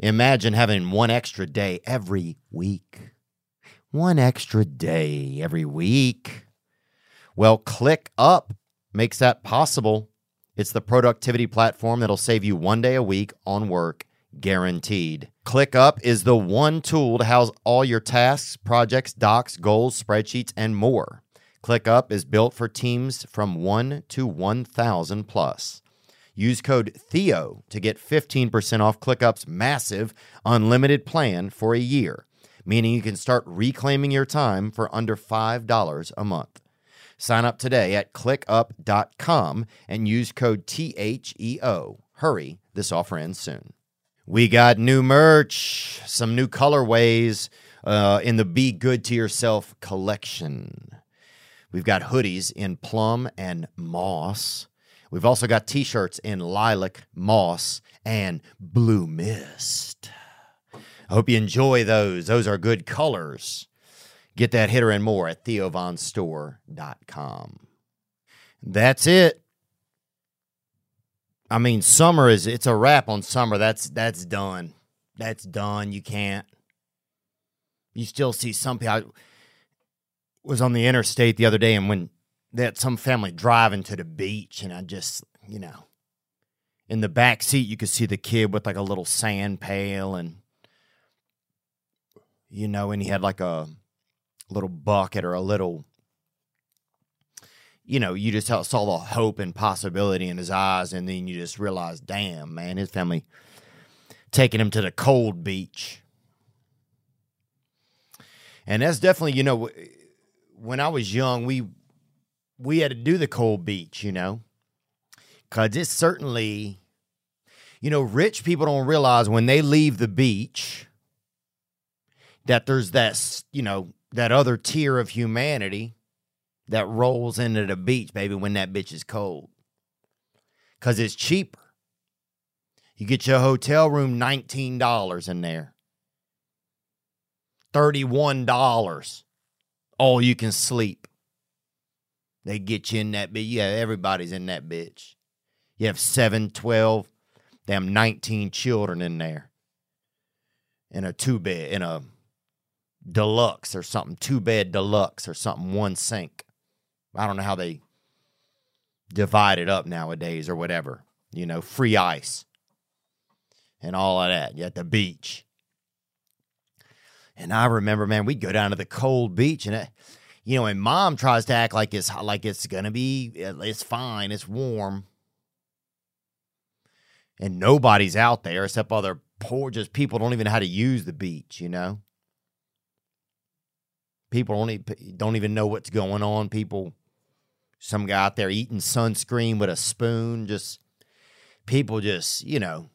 Imagine having one extra day every week. One extra day every week. Well, ClickUp makes that possible. It's the productivity platform that'll save you one day a week on work, guaranteed. ClickUp is the one tool to house all your tasks, projects, docs, goals, spreadsheets, and more. ClickUp is built for teams from 1 to 1,000 plus. Use code THEO to get 15% off ClickUp's massive unlimited plan for a year, meaning you can start reclaiming your time for under $5 a month. Sign up today at clickup.com and use code THEO. Hurry, this offer ends soon. We got new merch, some new colorways uh, in the Be Good to Yourself collection. We've got hoodies in plum and moss. We've also got t shirts in lilac, moss, and blue mist. I hope you enjoy those. Those are good colors. Get that hitter and more at theovonstore.com. That's it. I mean, summer is it's a wrap on summer. That's that's done. That's done. You can't. You still see some people. I was on the interstate the other day, and when had some family driving to the beach, and I just, you know, in the back seat, you could see the kid with like a little sand pail, and you know, and he had like a little bucket or a little you know, you just saw the hope and possibility in his eyes, and then you just realize, damn, man, his family taking him to the cold beach. And that's definitely, you know, when I was young, we we had to do the cold beach, you know, because it's certainly, you know, rich people don't realize when they leave the beach that there's that, you know, that other tier of humanity that rolls into the beach, baby, when that bitch is cold. Because it's cheaper. You get your hotel room $19 in there, $31. All you can sleep. They get you in that bitch. Yeah, everybody's in that bitch. You have 7, 12, damn 19 children in there. In a two bed, in a deluxe or something, two bed deluxe or something, one sink. I don't know how they divide it up nowadays or whatever. You know, free ice and all of that. You at the beach. And I remember, man, we'd go down to the cold beach and it, you know, and mom tries to act like it's like it's gonna be uh, it's fine, it's warm. And nobody's out there except other poor just people don't even know how to use the beach, you know. People don't don't even know what's going on. People some guy out there eating sunscreen with a spoon. Just people, just you know,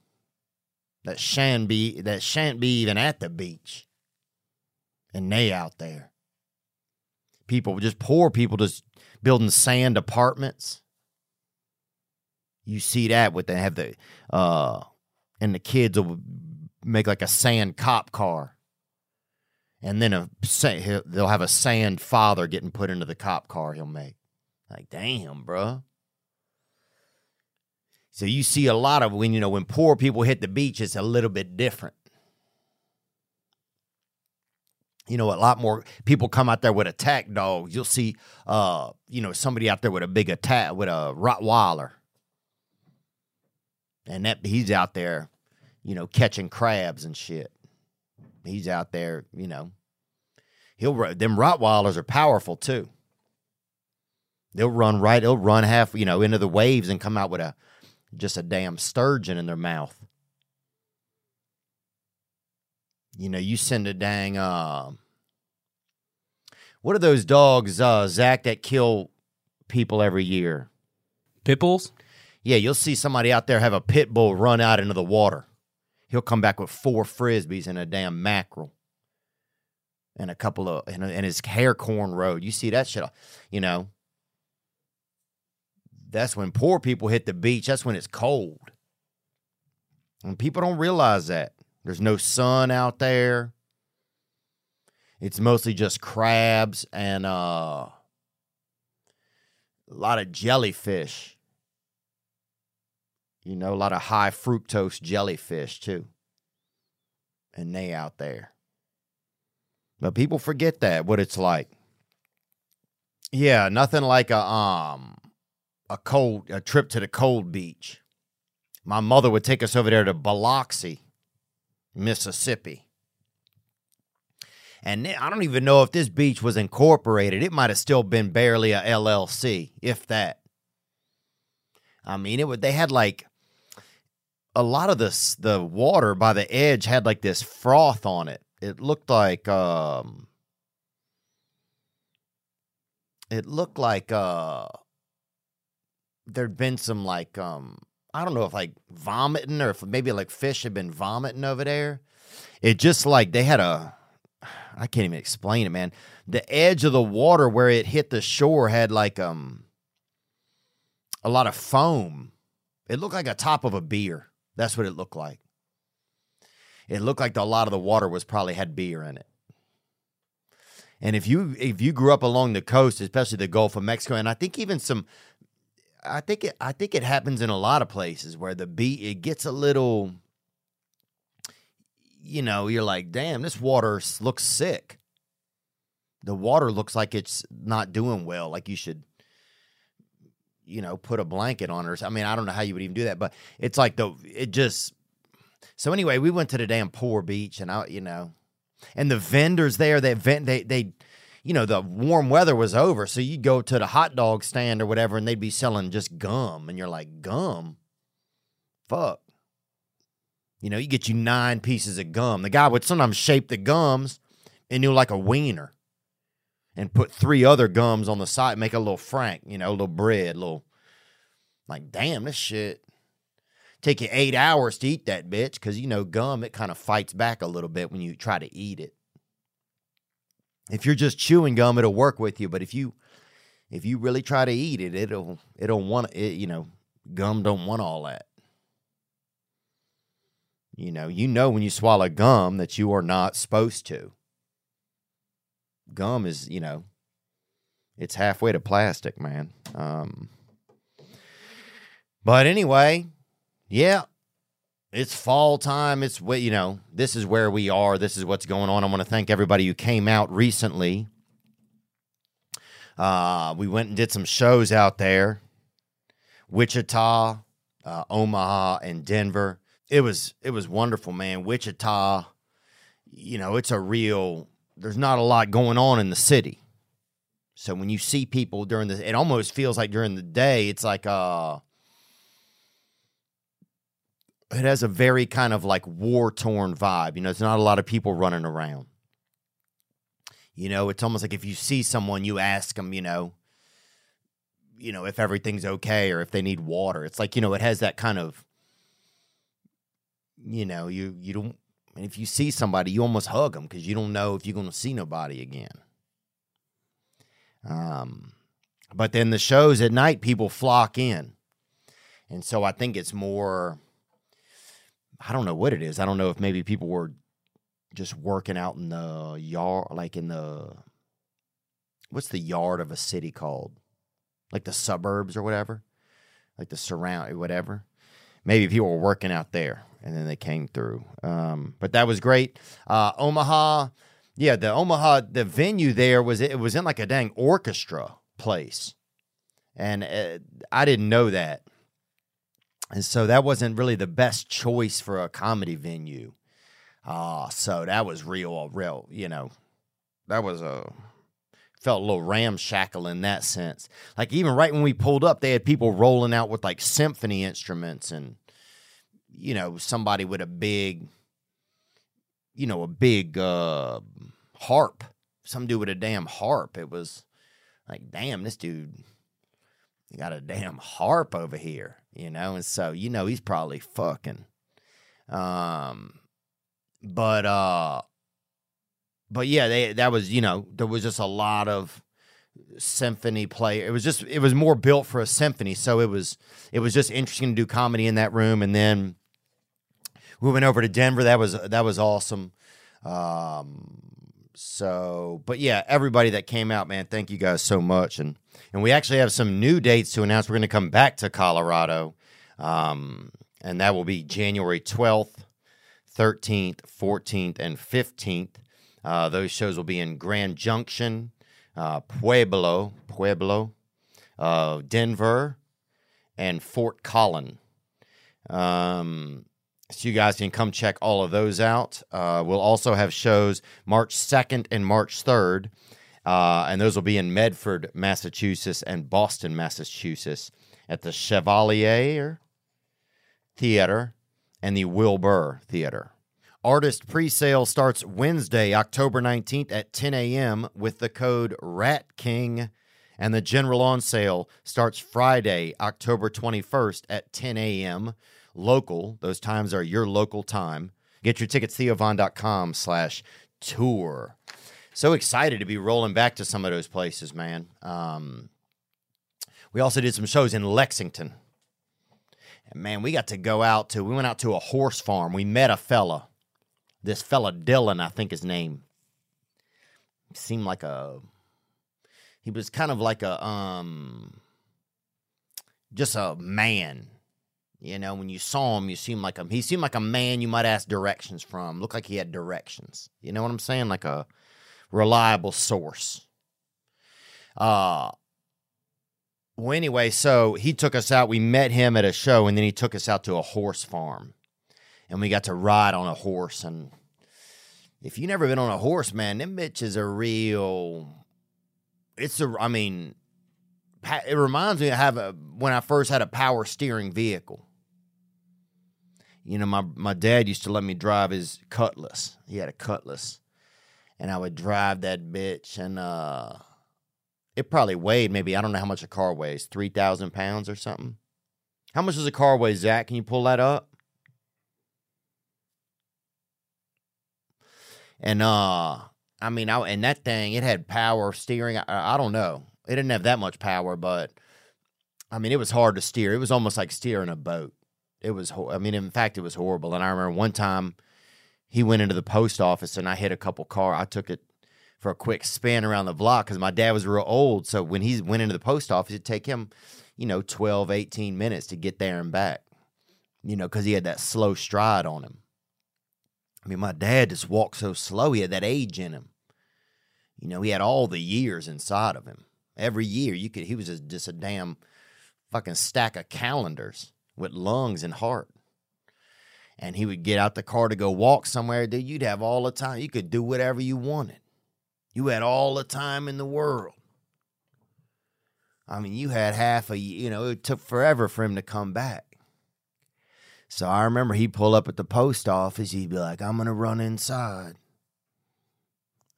that shan't be that shan't be even at the beach, and they out there. People, just poor people, just building sand apartments. You see that with they have the uh, and the kids will make like a sand cop car and then a they'll have a sand father getting put into the cop car he'll make. Like, damn, bro. So you see a lot of when you know when poor people hit the beach, it's a little bit different. You know, a lot more people come out there with attack dogs. You'll see, uh, you know, somebody out there with a big attack with a Rottweiler, and that he's out there, you know, catching crabs and shit. He's out there, you know. He'll them Rottweilers are powerful too. They'll run right. They'll run half, you know, into the waves and come out with a just a damn sturgeon in their mouth. You know, you send a dang. Uh, what are those dogs, uh, Zach, that kill people every year? Pit bulls. Yeah, you'll see somebody out there have a pit bull run out into the water. He'll come back with four frisbees and a damn mackerel and a couple of and, and his hair corn road. You see that shit, you know. That's when poor people hit the beach. That's when it's cold. And people don't realize that. There's no sun out there. It's mostly just crabs and uh, a lot of jellyfish. You know, a lot of high fructose jellyfish too. and they out there. But people forget that what it's like. Yeah, nothing like a um a cold a trip to the cold beach. My mother would take us over there to Biloxi, Mississippi. And I don't even know if this beach was incorporated. It might have still been barely a LLC, if that. I mean, it would. They had like a lot of this. The water by the edge had like this froth on it. It looked like um, it looked like uh, there'd been some like um, I don't know if like vomiting or if maybe like fish had been vomiting over there. It just like they had a I can't even explain it, man. The edge of the water where it hit the shore had like um a lot of foam. It looked like a top of a beer. That's what it looked like. It looked like the, a lot of the water was probably had beer in it. And if you if you grew up along the coast, especially the Gulf of Mexico, and I think even some, I think it I think it happens in a lot of places where the beach it gets a little, you know, you're like, damn, this water looks sick. The water looks like it's not doing well. Like you should you know, put a blanket on her. I mean, I don't know how you would even do that, but it's like the it just. So anyway, we went to the damn poor beach, and I, you know, and the vendors there, they vent, they they, you know, the warm weather was over, so you'd go to the hot dog stand or whatever, and they'd be selling just gum, and you're like, gum, fuck. You know, you get you nine pieces of gum. The guy would sometimes shape the gums into like a wiener and put three other gums on the side, make a little frank, you know, a little bread, a little like, damn, this shit take you eight hours to eat that bitch because you know gum it kind of fights back a little bit when you try to eat it. If you're just chewing gum, it'll work with you, but if you if you really try to eat it, it'll it'll want it. You know, gum don't want all that. You know, you know when you swallow gum that you are not supposed to gum is, you know, it's halfway to plastic, man. Um, but anyway, yeah, it's fall time. It's what you know. This is where we are. This is what's going on. I want to thank everybody who came out recently. Uh, we went and did some shows out there, Wichita, uh, Omaha, and Denver. It was it was wonderful, man. Wichita, you know, it's a real there's not a lot going on in the city. So when you see people during the, it almost feels like during the day, it's like uh it has a very kind of like war torn vibe. You know, there's not a lot of people running around. You know, it's almost like if you see someone, you ask them, you know, you know, if everything's okay or if they need water. It's like, you know, it has that kind of, you know, you you don't and if you see somebody, you almost hug them because you don't know if you're going to see nobody again. Um, but then the shows at night, people flock in. And so I think it's more, I don't know what it is. I don't know if maybe people were just working out in the yard, like in the, what's the yard of a city called? Like the suburbs or whatever? Like the surround, whatever. Maybe people were working out there and then they came through. Um, but that was great. Uh, Omaha, yeah, the Omaha, the venue there was it was in like a dang orchestra place, and uh, I didn't know that, and so that wasn't really the best choice for a comedy venue. Ah, uh, so that was real, real, you know, that was a felt a little ramshackle in that sense. Like even right when we pulled up, they had people rolling out with like symphony instruments and you know, somebody with a big, you know, a big uh, harp, some dude with a damn harp. It was like, damn, this dude got a damn harp over here, you know, and so you know he's probably fucking. Um, but uh, but yeah, they that was you know there was just a lot of symphony play. It was just it was more built for a symphony, so it was it was just interesting to do comedy in that room, and then we went over to Denver. That was that was awesome. Um, so, but yeah, everybody that came out, man, thank you guys so much. And and we actually have some new dates to announce. We're going to come back to Colorado, um, and that will be January twelfth 13th, 14th, and 15th. Uh, those shows will be in Grand Junction, uh, Pueblo, Pueblo, uh, Denver, and Fort Collin. Um, so you guys can come check all of those out. Uh, we'll also have shows March 2nd and March 3rd, uh, and those will be in Medford, Massachusetts, and Boston, Massachusetts, at the Chevalier Theater and the Wilbur Theater. Artist pre-sale starts Wednesday, October 19th at 10 a.m. with the code RATKING, and the general on sale starts Friday, October 21st at 10 a.m. Local, those times are your local time. Get your tickets, theovon.com slash tour. So excited to be rolling back to some of those places, man. Um, we also did some shows in Lexington. And man, we got to go out to, we went out to a horse farm. We met a fella this fella Dylan, I think his name, seemed like a he was kind of like a um just a man. You know, when you saw him, you seemed like a he seemed like a man you might ask directions from. Looked like he had directions. You know what I'm saying? Like a reliable source. Uh well, anyway, so he took us out. We met him at a show, and then he took us out to a horse farm and we got to ride on a horse. And if you never been on a horse, man, them bitches are real. It's a, I mean, it reminds me of have a, when I first had a power steering vehicle. You know, my my dad used to let me drive his Cutlass. He had a Cutlass, and I would drive that bitch, and uh, it probably weighed maybe I don't know how much a car weighs, three thousand pounds or something. How much does a car weigh, Zach? Can you pull that up? And uh, I mean, I, and that thing, it had power steering. I, I don't know. It didn't have that much power, but I mean, it was hard to steer. It was almost like steering a boat. It was, I mean, in fact, it was horrible. And I remember one time he went into the post office and I hit a couple car. I took it for a quick spin around the block because my dad was real old. So when he went into the post office, it'd take him, you know, 12, 18 minutes to get there and back, you know, because he had that slow stride on him. I mean, my dad just walked so slow. He had that age in him. You know, he had all the years inside of him. Every year, you could. He was just, just a damn fucking stack of calendars with lungs and heart. And he would get out the car to go walk somewhere. Dude, you'd have all the time. You could do whatever you wanted. You had all the time in the world. I mean, you had half a. You know, it took forever for him to come back. So I remember he'd pull up at the post office. He'd be like, I'm to run inside.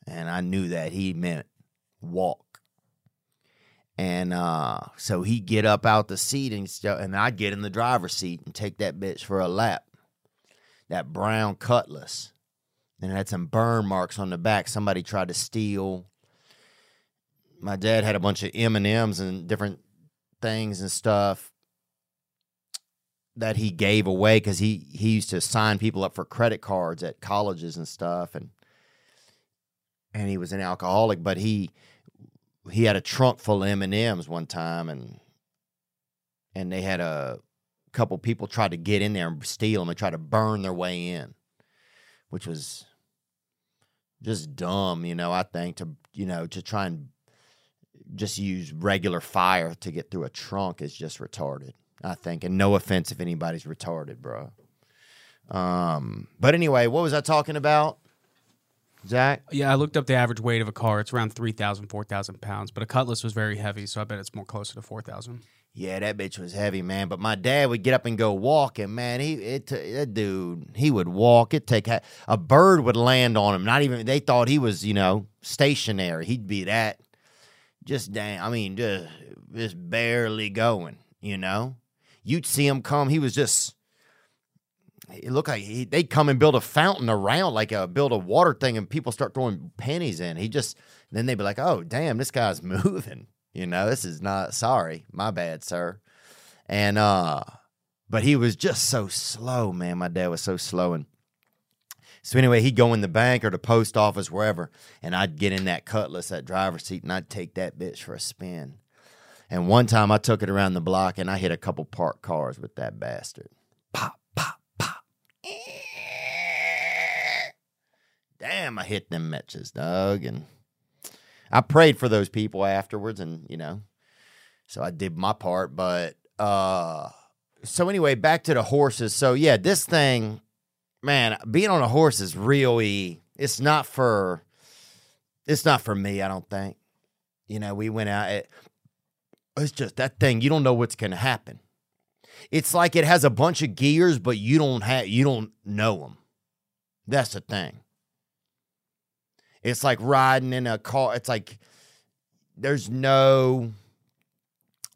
And I knew that he meant walk. And uh, so he'd get up out the seat and, st- and I'd get in the driver's seat and take that bitch for a lap. That brown cutlass. And it had some burn marks on the back. Somebody tried to steal. My dad had a bunch of M&Ms and different things and stuff that he gave away because he he used to sign people up for credit cards at colleges and stuff and and he was an alcoholic but he he had a trunk full of m&ms one time and and they had a couple people tried to get in there and steal them and try to burn their way in which was just dumb you know i think to you know to try and just use regular fire to get through a trunk is just retarded I think. And no offense if anybody's retarded, bro. Um, but anyway, what was I talking about? Zach? Yeah, I looked up the average weight of a car. It's around 3,000, 4,000 pounds. But a Cutlass was very heavy, so I bet it's more closer to 4,000. Yeah, that bitch was heavy, man. But my dad would get up and go walking, man. He, it, that dude, he would walk. It take a bird would land on him. Not even they thought he was, you know, stationary. He'd be that, just damn. I mean, just, just barely going, you know you'd see him come. He was just, it looked like he, they'd come and build a fountain around, like a build a water thing, and people start throwing pennies in. He just, then they'd be like, oh, damn, this guy's moving. You know, this is not, sorry, my bad, sir. And, uh, but he was just so slow, man. My dad was so slow. And so anyway, he'd go in the bank or the post office, wherever, and I'd get in that cutlass, that driver's seat, and I'd take that bitch for a spin. And one time I took it around the block and I hit a couple parked cars with that bastard. Pop, pop, pop. Bam, I hit them Metches, dog. And I prayed for those people afterwards, and you know, so I did my part. But uh, so anyway, back to the horses. So yeah, this thing, man, being on a horse is really. It's not for. It's not for me. I don't think. You know, we went out. It, it's just that thing. You don't know what's going to happen. It's like it has a bunch of gears, but you don't have. You don't know them. That's the thing. It's like riding in a car. It's like there's no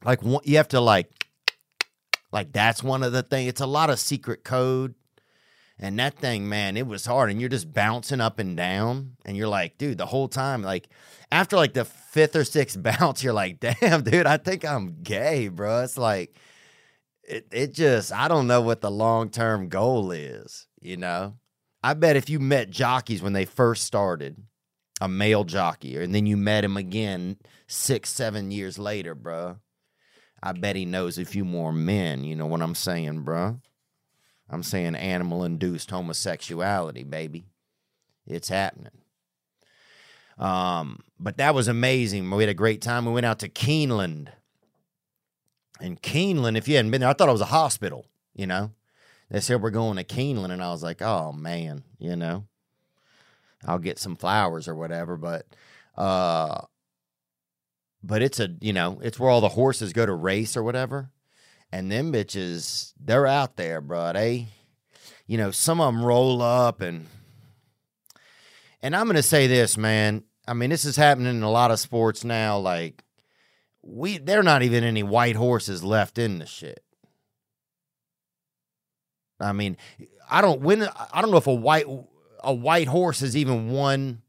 like you have to like like that's one of the things. It's a lot of secret code. And that thing, man, it was hard. And you're just bouncing up and down. And you're like, dude, the whole time, like after like the fifth or sixth bounce, you're like, damn, dude, I think I'm gay, bro. It's like it, it just I don't know what the long term goal is, you know? I bet if you met jockeys when they first started, a male jockey, and then you met him again six, seven years later, bro. I bet he knows a few more men. You know what I'm saying, bro? I'm saying animal induced homosexuality, baby. It's happening. Um, but that was amazing. We had a great time. We went out to Keeneland. And Keeneland, if you hadn't been there, I thought it was a hospital, you know? They said we're going to Keeneland, and I was like, oh man, you know, I'll get some flowers or whatever. But uh but it's a you know, it's where all the horses go to race or whatever. And them bitches, they're out there, bro. They you know, some of them roll up and and I'm gonna say this, man. I mean, this is happening in a lot of sports now. Like, we there are not even any white horses left in the shit. I mean, I don't when I don't know if a white a white horse has even won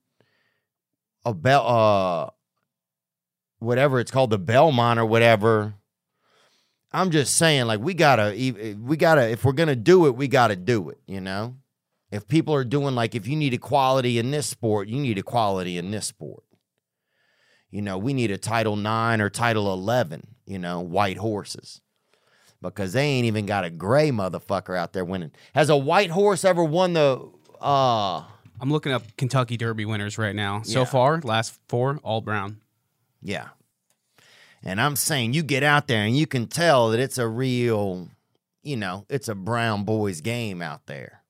a bell uh whatever it's called the Belmont or whatever. I'm just saying like we got to we got to if we're to do it, we got to do it, you know? If people are doing like if you need equality in this sport, you need equality in this sport. You know, we need a Title 9 or Title 11, you know, white horses because they ain't even got a gray motherfucker out there winning. Has a white horse ever won the? Uh I'm looking up Kentucky Derby winners right now. So Yeah. far, last four, all brown. Yeah. And I'm saying you get out there and you can tell that it's a real, you know, it's a brown boys game out there.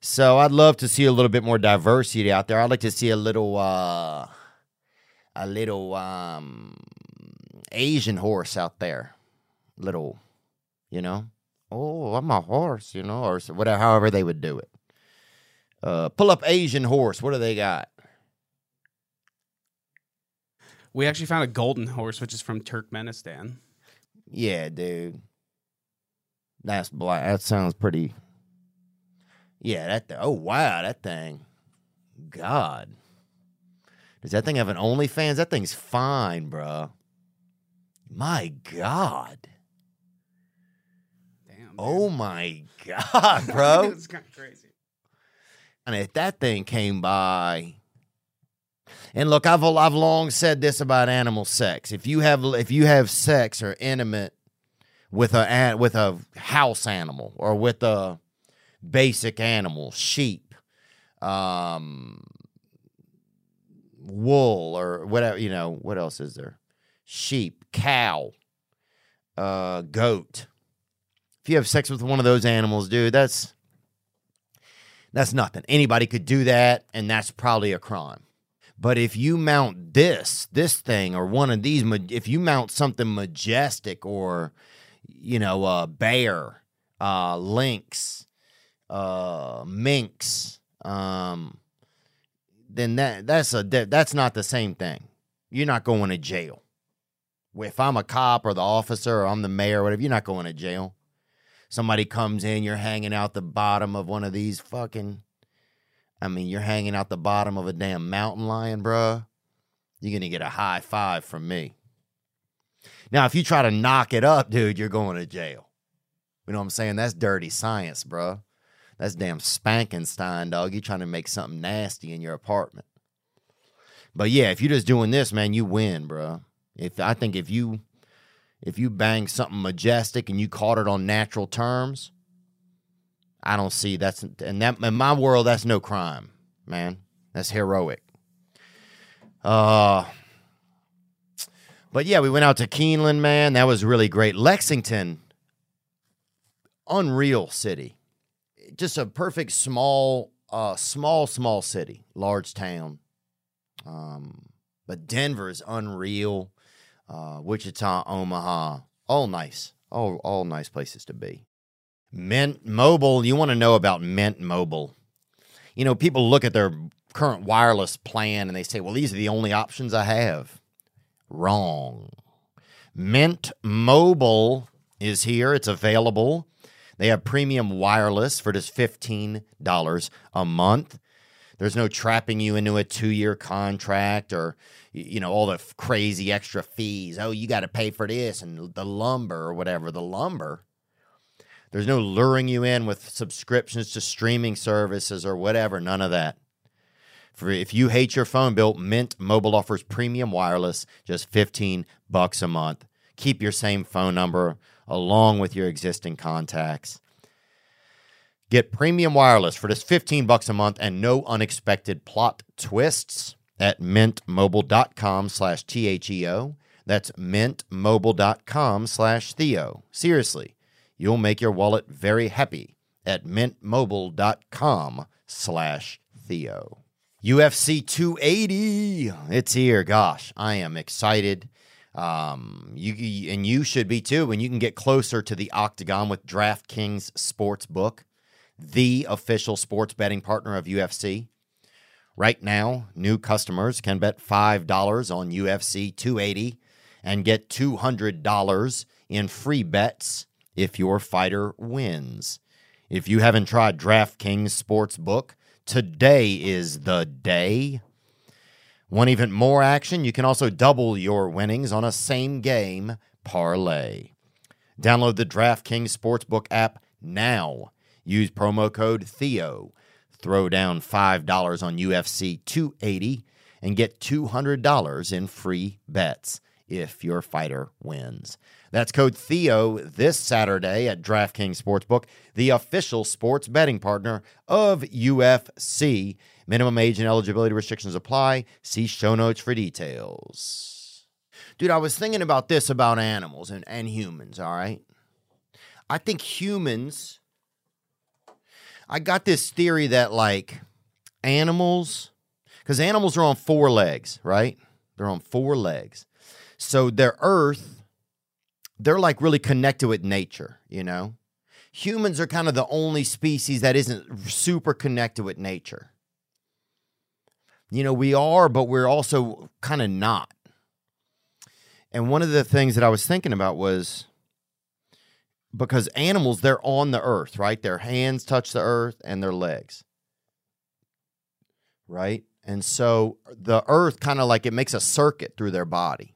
So I'd love to see a little bit more diversity out there. I'd like to see a little uh a little um Asian horse out there. Little, you know. Oh, I'm a horse, you know, or whatever however they would do it. Uh pull up Asian horse. What do they got? We actually found a golden horse, which is from Turkmenistan. Yeah, dude. That's black. That sounds pretty. Yeah, that. Th- oh wow, that thing. God, does that thing have an OnlyFans? That thing's fine, bro. My God. Damn. Oh my God, bro. it's kind of crazy. And if that thing came by, and look, I've I've long said this about animal sex. If you have if you have sex or intimate with a with a house animal or with a basic animal, sheep, um, wool or whatever, you know, what else is there? Sheep, cow, uh, goat. If you have sex with one of those animals, dude, that's that's nothing. Anybody could do that, and that's probably a crime. But if you mount this, this thing, or one of these, if you mount something majestic, or you know, uh, bear, uh, lynx, uh, minx, um, then that that's a that's not the same thing. You're not going to jail. If I'm a cop or the officer or I'm the mayor or whatever, you're not going to jail somebody comes in, you're hanging out the bottom of one of these fucking. I mean, you're hanging out the bottom of a damn mountain lion, bruh. You're gonna get a high five from me. Now, if you try to knock it up, dude, you're going to jail. You know what I'm saying? That's dirty science, bruh. That's damn Spankenstein, dog. You trying to make something nasty in your apartment. But yeah, if you're just doing this, man, you win, bruh. If I think if you if you bang something majestic and you caught it on natural terms, I don't see that's and that in my world that's no crime, man. That's heroic. Uh, but yeah, we went out to Keeneland, man. That was really great. Lexington, unreal city. Just a perfect small, uh, small, small city, large town. Um, but Denver is unreal. Uh, Wichita, Omaha, all nice, all all nice places to be. Mint Mobile, you want to know about Mint Mobile? You know, people look at their current wireless plan and they say, "Well, these are the only options I have." Wrong. Mint Mobile is here. It's available. They have premium wireless for just $15 a month. There's no trapping you into a two year contract or, you know, all the crazy extra fees. Oh, you got to pay for this and the lumber or whatever. The lumber. There's no luring you in with subscriptions to streaming services or whatever. None of that. For if you hate your phone bill, Mint Mobile offers premium wireless, just 15 bucks a month. Keep your same phone number along with your existing contacts. Get premium wireless for just 15 bucks a month and no unexpected plot twists at mintmobile.com slash T-H-E-O. That's mintmobile.com slash Theo. Seriously, you'll make your wallet very happy at mintmobile.com slash Theo. UFC 280, it's here. Gosh, I am excited. Um, you and you should be too when you can get closer to the octagon with DraftKings Sportsbook the official sports betting partner of UFC. Right now, new customers can bet $5 on UFC 280 and get $200 in free bets if your fighter wins. If you haven't tried DraftKings Sportsbook, today is the day. Want even more action? You can also double your winnings on a same game parlay. Download the DraftKings Sportsbook app now Use promo code Theo. Throw down $5 on UFC 280 and get $200 in free bets if your fighter wins. That's code Theo this Saturday at DraftKings Sportsbook, the official sports betting partner of UFC. Minimum age and eligibility restrictions apply. See show notes for details. Dude, I was thinking about this about animals and, and humans, all right? I think humans I got this theory that like animals, because animals are on four legs, right? They're on four legs. So their earth, they're like really connected with nature, you know? Humans are kind of the only species that isn't super connected with nature. You know, we are, but we're also kind of not. And one of the things that I was thinking about was because animals they're on the earth right? Their hands touch the earth and their legs. Right? And so the earth kind of like it makes a circuit through their body.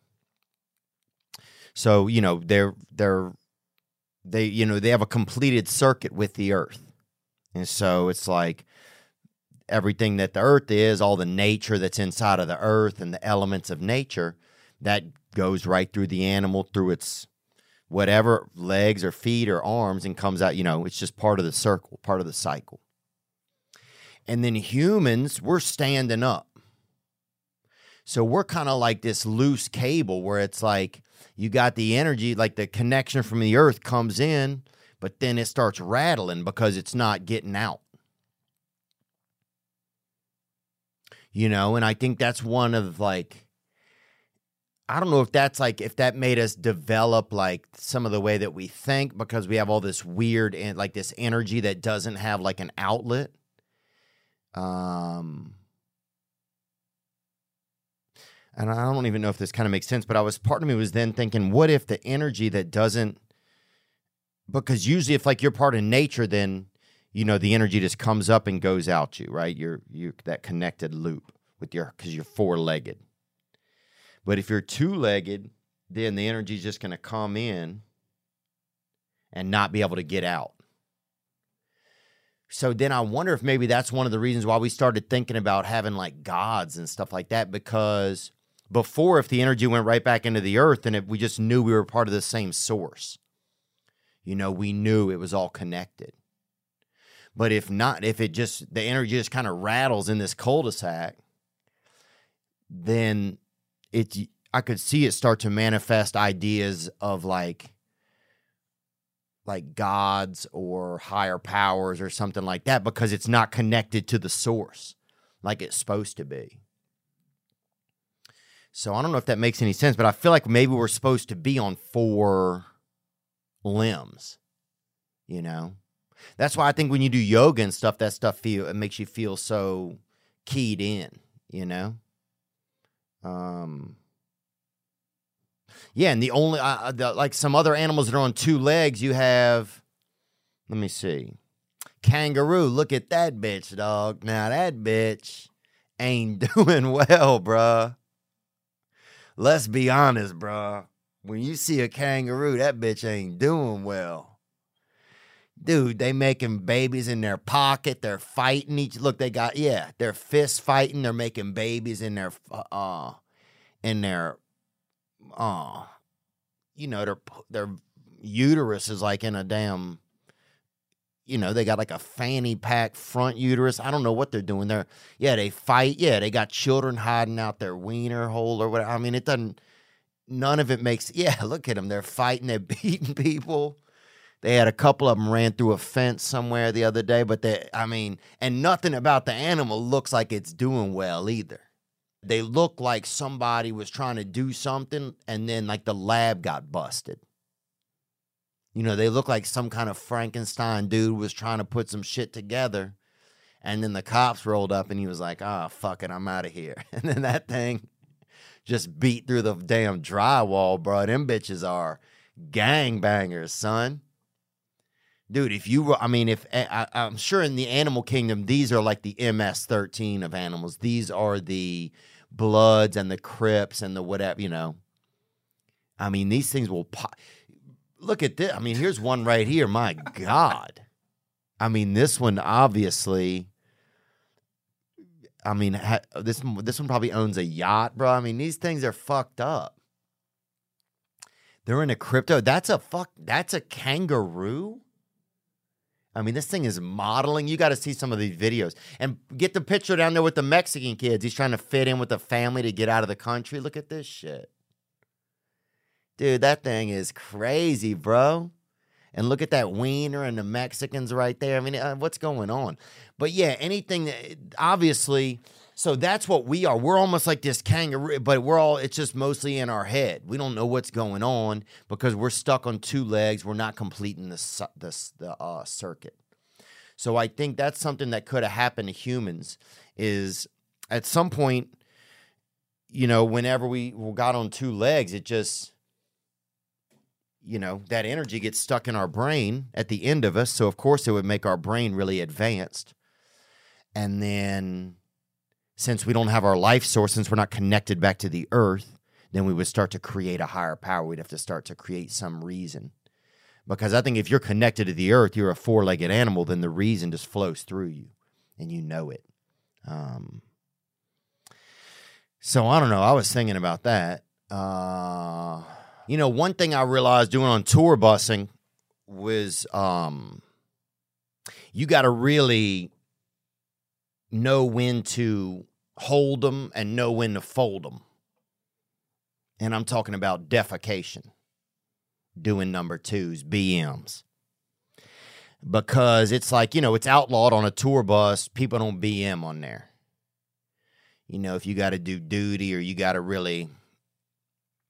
So you know they're they're they you know they have a completed circuit with the earth. And so it's like everything that the earth is all the nature that's inside of the earth and the elements of nature that goes right through the animal through its whatever legs or feet or arms and comes out, you know, it's just part of the circle, part of the cycle. And then humans, we're standing up. So we're kind of like this loose cable where it's like you got the energy, like the connection from the earth comes in, but then it starts rattling because it's not getting out. You know, and I think that's one of like I don't know if that's like if that made us develop like some of the way that we think because we have all this weird and like this energy that doesn't have like an outlet. Um and I don't even know if this kind of makes sense, but I was part of me was then thinking, what if the energy that doesn't because usually if like you're part of nature, then you know the energy just comes up and goes out you, right? You're you're that connected loop with your because you're four legged. But if you're two legged, then the energy is just going to come in and not be able to get out. So then I wonder if maybe that's one of the reasons why we started thinking about having like gods and stuff like that. Because before, if the energy went right back into the earth, and if we just knew we were part of the same source, you know, we knew it was all connected. But if not, if it just the energy just kind of rattles in this cul-de-sac, then it I could see it start to manifest ideas of like like gods or higher powers or something like that because it's not connected to the source like it's supposed to be. So I don't know if that makes any sense, but I feel like maybe we're supposed to be on four limbs, you know? That's why I think when you do yoga and stuff, that stuff feel it makes you feel so keyed in, you know? Um yeah, and the only uh, the, like some other animals that are on two legs, you have. Let me see, kangaroo. Look at that bitch, dog. Now that bitch ain't doing well, bruh. Let's be honest, bruh. When you see a kangaroo, that bitch ain't doing well. Dude, they making babies in their pocket. They're fighting each. Look, they got yeah. They're fist fighting. They're making babies in their uh, in their uh, you know, their their uterus is like in a damn, you know, they got like a fanny pack front uterus. I don't know what they're doing there. Yeah, they fight. Yeah, they got children hiding out their wiener hole or whatever. I mean, it doesn't. None of it makes. Yeah, look at them. They're fighting. They're beating people. They had a couple of them ran through a fence somewhere the other day, but they, I mean, and nothing about the animal looks like it's doing well either they look like somebody was trying to do something and then like the lab got busted. You know, they look like some kind of Frankenstein dude was trying to put some shit together. And then the cops rolled up and he was like, oh, fuck it, I'm out of here. And then that thing just beat through the damn drywall, bro. Them bitches are gangbangers, son. Dude, if you, I mean, if eh, I, I'm sure in the animal kingdom, these are like the MS 13 of animals. These are the Bloods and the Crips and the whatever, you know. I mean, these things will pop. Look at this. I mean, here's one right here. My God. I mean, this one obviously. I mean, ha- this this one probably owns a yacht, bro. I mean, these things are fucked up. They're in a crypto. That's a fuck. That's a kangaroo. I mean, this thing is modeling. You got to see some of these videos and get the picture down there with the Mexican kids. He's trying to fit in with the family to get out of the country. Look at this shit. Dude, that thing is crazy, bro. And look at that wiener and the Mexicans right there. I mean, uh, what's going on? But yeah, anything that obviously so that's what we are. We're almost like this kangaroo, but we're all, it's just mostly in our head. We don't know what's going on because we're stuck on two legs. We're not completing the, the, the uh, circuit. So I think that's something that could have happened to humans is at some point, you know, whenever we got on two legs, it just, you know, that energy gets stuck in our brain at the end of us. So, of course, it would make our brain really advanced. And then since we don't have our life source, since we're not connected back to the earth, then we would start to create a higher power. We'd have to start to create some reason. Because I think if you're connected to the earth, you're a four legged animal, then the reason just flows through you and you know it. Um, so I don't know. I was thinking about that. Uh, you know, one thing I realized doing on tour busing was um, you got to really know when to hold them and know when to fold them. And I'm talking about defecation, doing number twos, BMs. Because it's like, you know, it's outlawed on a tour bus. People don't BM on there. You know, if you got to do duty or you got to really,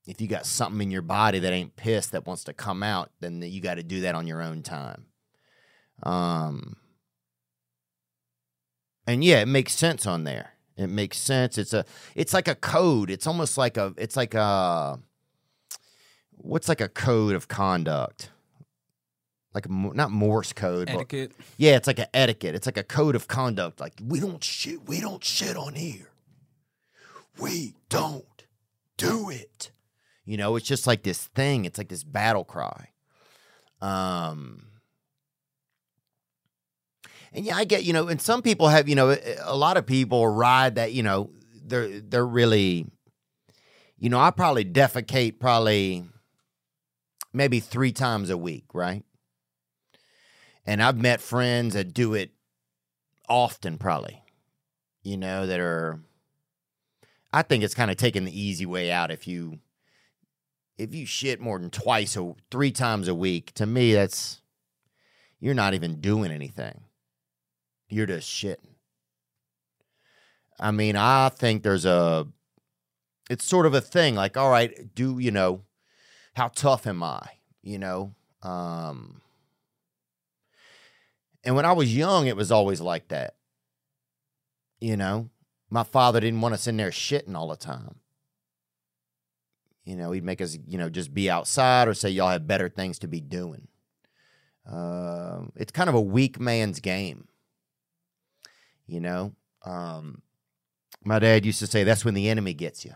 if you got something in your body that ain't pissed that wants to come out, then you got to do that on your own time. Um, and yeah, it makes sense on there. It makes sense. It's a it's like a code. It's almost like a it's like a what's like a code of conduct. Like a, not Morse code, etiquette. But, yeah, it's like an etiquette. It's like a code of conduct. Like we don't shit. We don't shit on here. We don't do it. You know, it's just like this thing. It's like this battle cry. Um, and yeah, I get you know, and some people have you know, a lot of people ride that you know they're they're really, you know, I probably defecate probably maybe three times a week, right? And I've met friends that do it often, probably, you know, that are. I think it's kind of taking the easy way out if you if you shit more than twice or three times a week, to me, that's you're not even doing anything. You're just shitting. I mean, I think there's a, it's sort of a thing like, all right, do, you know, how tough am I? You know, um, and when I was young, it was always like that. You know, my father didn't want us in there shitting all the time. You know, he'd make us, you know, just be outside or say y'all have better things to be doing. Uh, it's kind of a weak man's game. You know, um, my dad used to say that's when the enemy gets you.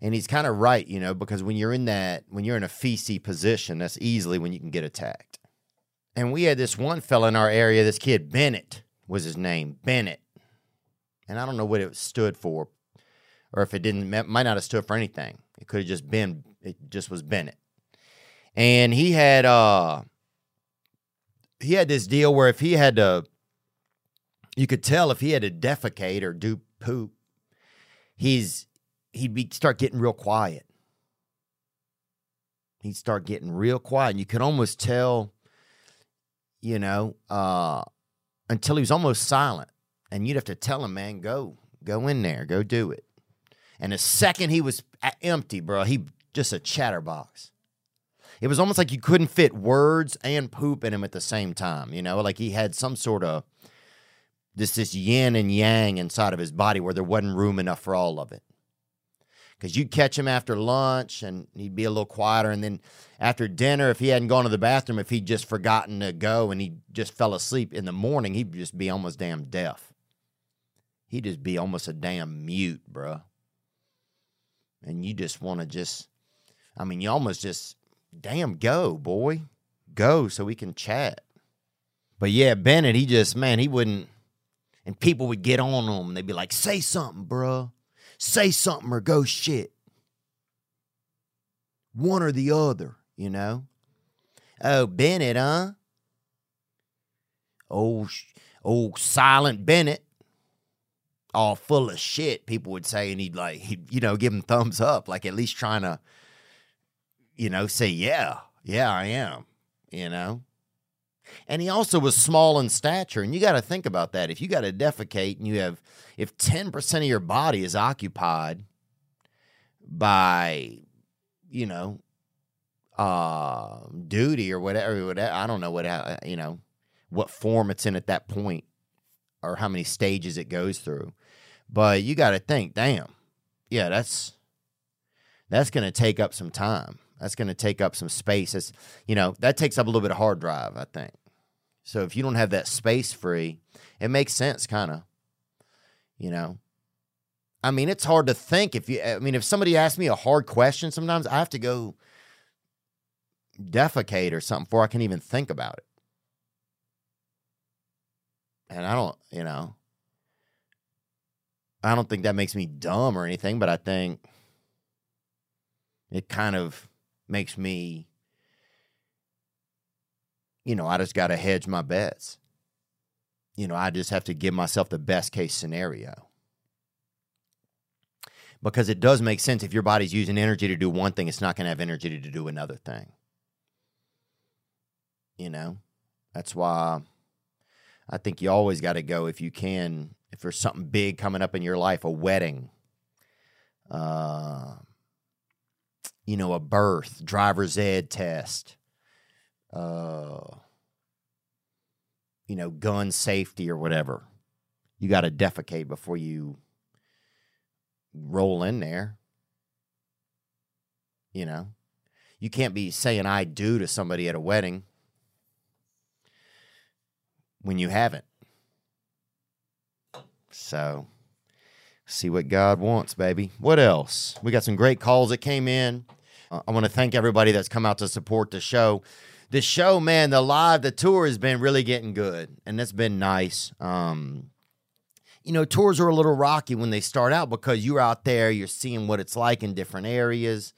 And he's kind of right, you know, because when you're in that, when you're in a feisty position, that's easily when you can get attacked. And we had this one fella in our area, this kid, Bennett was his name, Bennett. And I don't know what it stood for, or if it didn't, might not have stood for anything. It could have just been, it just was Bennett. And he had, uh, he had this deal where if he had to, you could tell if he had to defecate or do poop, he's, he'd be, start getting real quiet. He'd start getting real quiet. And you could almost tell, you know, uh, until he was almost silent. And you'd have to tell him, man, go, go in there, go do it. And the second he was empty, bro, he just a chatterbox. It was almost like you couldn't fit words and poop in him at the same time. You know, like he had some sort of this this yin and yang inside of his body where there wasn't room enough for all of it. Because you'd catch him after lunch and he'd be a little quieter, and then after dinner, if he hadn't gone to the bathroom, if he'd just forgotten to go and he just fell asleep in the morning, he'd just be almost damn deaf. He'd just be almost a damn mute, bruh and you just want to just, I mean, you almost just, damn, go, boy, go so we can chat. But yeah, Bennett, he just, man, he wouldn't, and people would get on him. They'd be like, say something, bruh. Say something or go shit. One or the other, you know? Oh, Bennett, huh? Oh, old silent Bennett all full of shit, people would say, and he'd like, he'd, you know, give him thumbs up, like at least trying to, you know, say, yeah, yeah, I am, you know. And he also was small in stature, and you got to think about that. If you got to defecate, and you have, if ten percent of your body is occupied by, you know, uh, duty or whatever, whatever, I don't know what, uh, you know, what form it's in at that point or how many stages it goes through. But you got to think, damn, yeah, that's that's going to take up some time. That's going to take up some space. It's, you know, that takes up a little bit of hard drive, I think. So if you don't have that space free, it makes sense, kind of. You know, I mean, it's hard to think if you. I mean, if somebody asks me a hard question, sometimes I have to go defecate or something before I can even think about it. And I don't, you know, I don't think that makes me dumb or anything, but I think it kind of makes me, you know, I just got to hedge my bets. You know, I just have to give myself the best case scenario. Because it does make sense if your body's using energy to do one thing, it's not going to have energy to do another thing. You know, that's why I think you always got to go if you can if there's something big coming up in your life, a wedding, uh, you know, a birth, driver's ed test, uh, you know, gun safety or whatever. You got to defecate before you roll in there. You know, you can't be saying I do to somebody at a wedding when you haven't. So, see what God wants, baby. What else? We got some great calls that came in. Uh, I want to thank everybody that's come out to support the show. The show, man, the live, the tour has been really getting good, and that's been nice. Um, you know, tours are a little rocky when they start out because you're out there, you're seeing what it's like in different areas.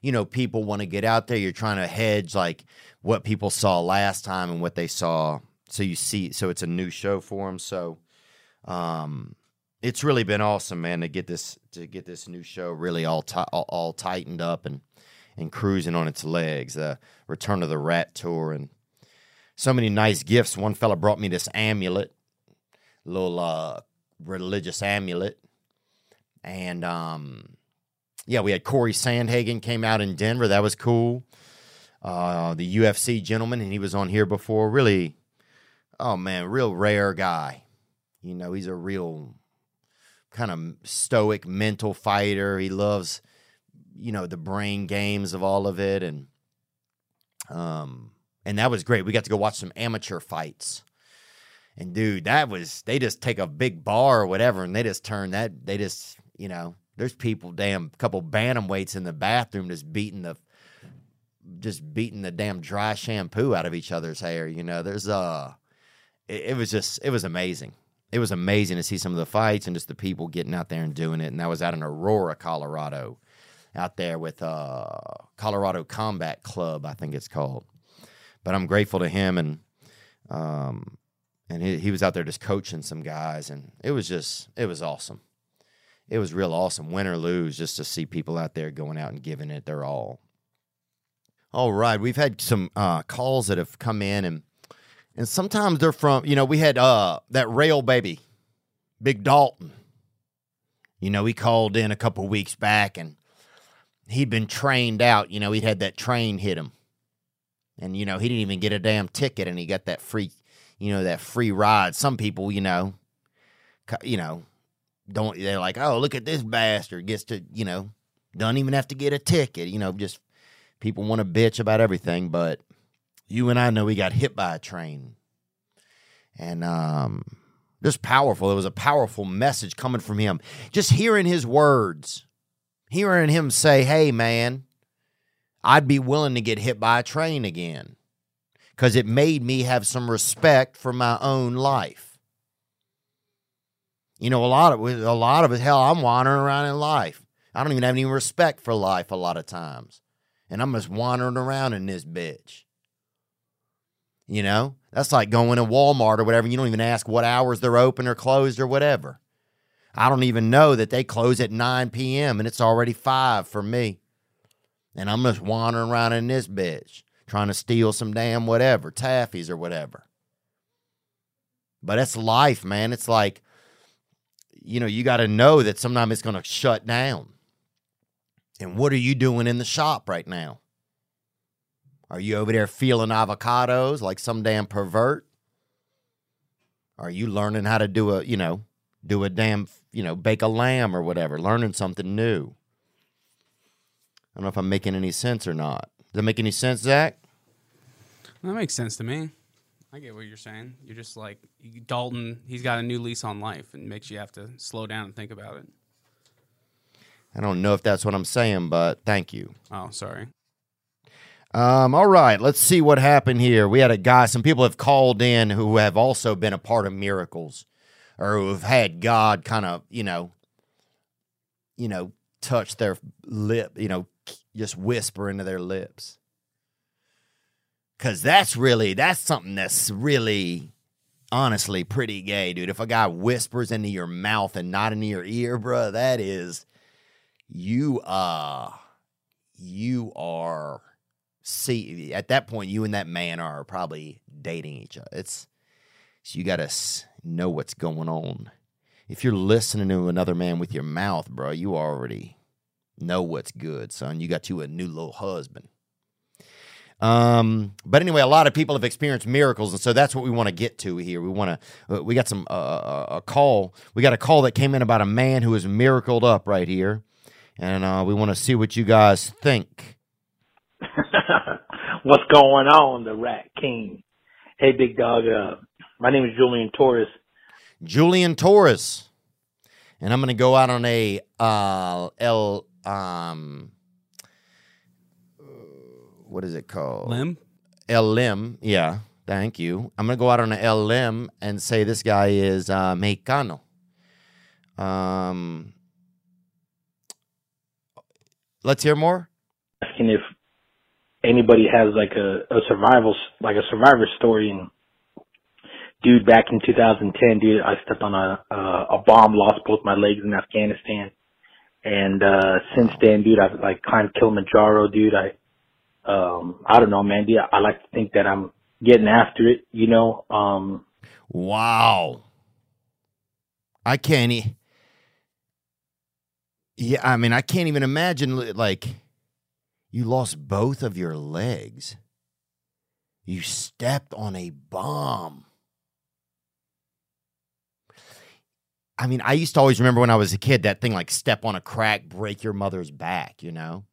You know, people want to get out there. You're trying to hedge like what people saw last time and what they saw so you see, so it's a new show for them. So, um, it's really been awesome, man, to get this to get this new show really all ti- all, tightened up and and cruising on its legs. The Return of the Rat tour and so many nice gifts. One fella brought me this amulet, little uh, religious amulet, and um, yeah, we had Corey Sandhagen came out in Denver. That was cool. Uh, the UFC gentleman, and he was on here before. Really, oh man, real rare guy. You know, he's a real kind of stoic mental fighter. He loves, you know, the brain games of all of it, and um, and that was great. We got to go watch some amateur fights. And dude, that was they just take a big bar or whatever, and they just turn that. They just, you know, there's people, damn, couple bantamweights in the bathroom just beating the, just beating the damn dry shampoo out of each other's hair. You know, there's uh, it, it was just, it was amazing. It was amazing to see some of the fights and just the people getting out there and doing it. And that was out in Aurora, Colorado, out there with uh, Colorado Combat Club, I think it's called. But I'm grateful to him and um, and he, he was out there just coaching some guys, and it was just it was awesome. It was real awesome, win or lose, just to see people out there going out and giving it their all. All right, we've had some uh, calls that have come in, and and sometimes they're from you know we had uh, that rail baby, Big Dalton. You know he called in a couple weeks back, and he'd been trained out. You know he'd had that train hit him, and you know he didn't even get a damn ticket, and he got that free you know, that free ride. Some people, you know, you know, don't they're like, oh, look at this bastard gets to, you know, don't even have to get a ticket. You know, just people want to bitch about everything, but you and I know he got hit by a train, and um, just powerful. It was a powerful message coming from him. Just hearing his words, hearing him say, "Hey, man." I'd be willing to get hit by a train again because it made me have some respect for my own life. You know, a lot of a lot of it, hell, I'm wandering around in life. I don't even have any respect for life a lot of times. And I'm just wandering around in this bitch. You know? That's like going to Walmart or whatever. You don't even ask what hours they're open or closed or whatever. I don't even know that they close at 9 p.m. and it's already 5 for me. And I'm just wandering around in this bitch trying to steal some damn whatever, taffies or whatever. But it's life, man. It's like, you know, you got to know that sometimes it's going to shut down. And what are you doing in the shop right now? Are you over there feeling avocados like some damn pervert? Are you learning how to do a, you know, do a damn, you know, bake a lamb or whatever, learning something new? I don't know if I'm making any sense or not. Does that make any sense, Zach? That makes sense to me. I get what you're saying. You're just like Dalton. He's got a new lease on life, and makes you have to slow down and think about it. I don't know if that's what I'm saying, but thank you. Oh, sorry. Um, all right, let's see what happened here. We had a guy. Some people have called in who have also been a part of miracles, or who have had God kind of, you know, you know, touch their lip, you know, just whisper into their lips. Cause that's really that's something that's really honestly pretty gay, dude. If a guy whispers into your mouth and not into your ear, bro, that is you uh you are see at that point you and that man are probably dating each other. It's so you got to know what's going on. If you're listening to another man with your mouth, bro, you already know what's good, son. You got you a new little husband. Um, but anyway, a lot of people have experienced miracles, and so that's what we want to get to here. We want to. Uh, we got some uh, uh, a call. We got a call that came in about a man who was miracled up right here, and uh, we want to see what you guys think. What's going on, the Rat King? Hey, big dog. Uh, my name is Julian Torres. Julian Torres, and I'm going to go out on a uh, L um what is it called? Limb. El Lim. Yeah. Thank you. I'm gonna go out on an El Lim and say this guy is uh, Mexicano. Um, let's hear more. Asking if anybody has like a, a survival like a survivor story and dude, back in 2010, dude, I stepped on a a bomb, lost both my legs in Afghanistan, and uh since then, dude, I've like climbed Kilimanjaro, dude. I um I don't know, man. Dude, I like to think that I'm getting after it, you know. Um Wow. I can't. E- yeah, I mean, I can't even imagine. Like, you lost both of your legs. You stepped on a bomb. I mean, I used to always remember when I was a kid that thing like step on a crack, break your mother's back, you know?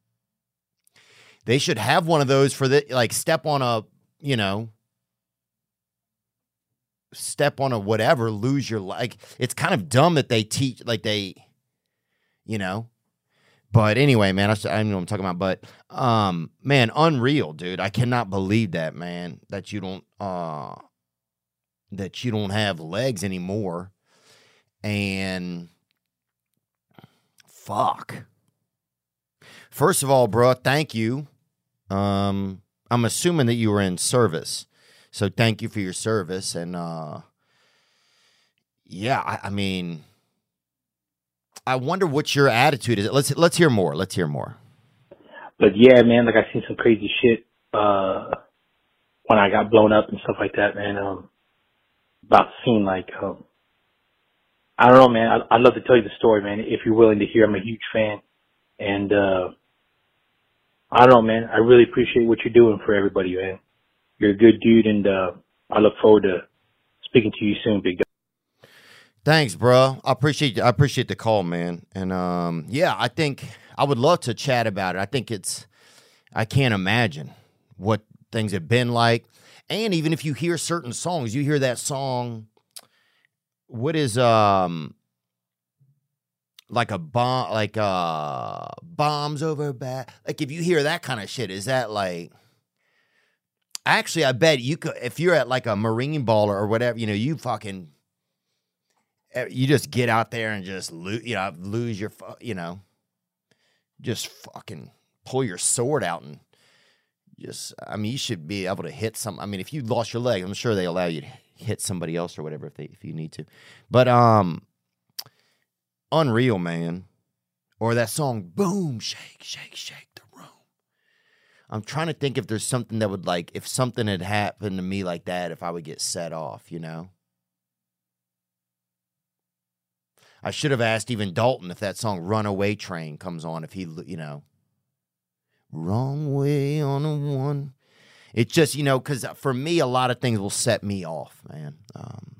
They should have one of those for the like step on a, you know, step on a whatever, lose your like it's kind of dumb that they teach like they you know. But anyway, man, I, don't know what I'm talking about, but um man, unreal, dude. I cannot believe that, man, that you don't uh that you don't have legs anymore. And fuck. First of all, bro, thank you. Um I'm assuming that you were in service. So thank you for your service and uh yeah, I, I mean I wonder what your attitude is. Let's let's hear more. Let's hear more. but yeah, man, like I seen some crazy shit uh when I got blown up and stuff like that, man. Um about seeing like um I don't know, man. I, I'd love to tell you the story, man. If you're willing to hear, I'm a huge fan, and uh I don't know, man. I really appreciate what you're doing for everybody, man. You're a good dude, and uh I look forward to speaking to you soon, big guy. Thanks, bro. I appreciate I appreciate the call, man. And um, yeah, I think I would love to chat about it. I think it's I can't imagine what things have been like. And even if you hear certain songs, you hear that song. What is um like a bomb like uh bombs over back like if you hear that kind of shit, is that like actually I bet you could if you're at like a marine baller or whatever, you know, you fucking you just get out there and just lose, you know, lose your, you know, just fucking pull your sword out and just, I mean, you should be able to hit some. I mean, if you lost your leg, I'm sure they allow you to hit somebody else or whatever if they if you need to. But um, unreal, man. Or that song, boom, shake, shake, shake the room. I'm trying to think if there's something that would like if something had happened to me like that, if I would get set off, you know. I should have asked even Dalton if that song "Runaway Train" comes on. If he, you know, wrong way on a one. It just, you know, because for me, a lot of things will set me off, man. Um,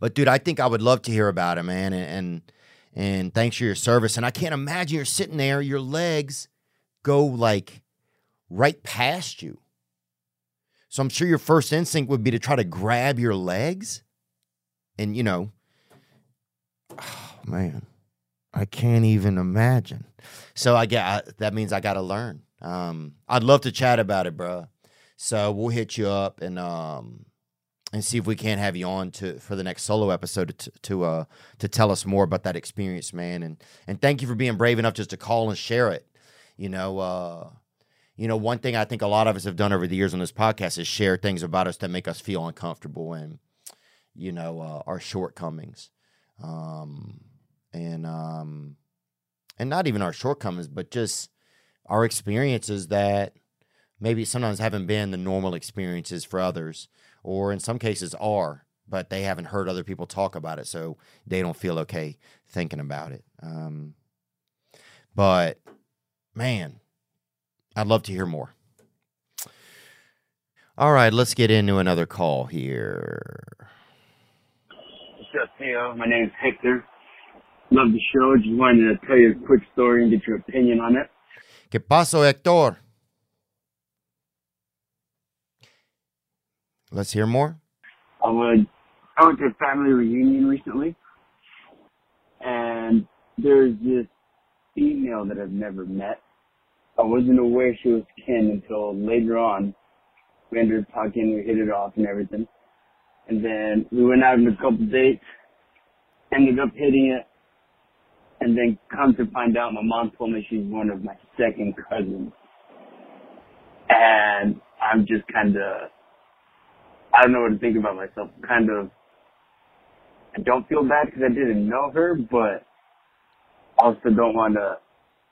but dude, I think I would love to hear about it, man. And, and and thanks for your service. And I can't imagine you're sitting there, your legs go like right past you. So I'm sure your first instinct would be to try to grab your legs, and you know, oh, man, I can't even imagine. So I get that means I got to learn. Um, I'd love to chat about it, bro. So we'll hit you up and um and see if we can't have you on to for the next solo episode to to uh to tell us more about that experience, man. And and thank you for being brave enough just to call and share it. You know, uh you know, one thing I think a lot of us have done over the years on this podcast is share things about us that make us feel uncomfortable and you know uh, our shortcomings, um, and um, and not even our shortcomings, but just our experiences that maybe sometimes haven't been the normal experiences for others, or in some cases are, but they haven't heard other people talk about it, so they don't feel okay thinking about it. Um, but man, I'd love to hear more. All right, let's get into another call here. Up, Theo? My name's Hector. Love the show. Just wanted to tell you a quick story and get your opinion on it. ¿Qué pasó, Hector? Let's hear more. I would. I went to a family reunion recently, and there's this female that I've never met. I wasn't aware she was kin until later on. We ended up talking, we hit it off and everything. And then we went out on a couple dates, ended up hitting it, and then come to find out my mom told me she's one of my second cousins. And I'm just kind of I don't know what to think about myself. Kind of, I don't feel bad because I didn't know her, but also don't want to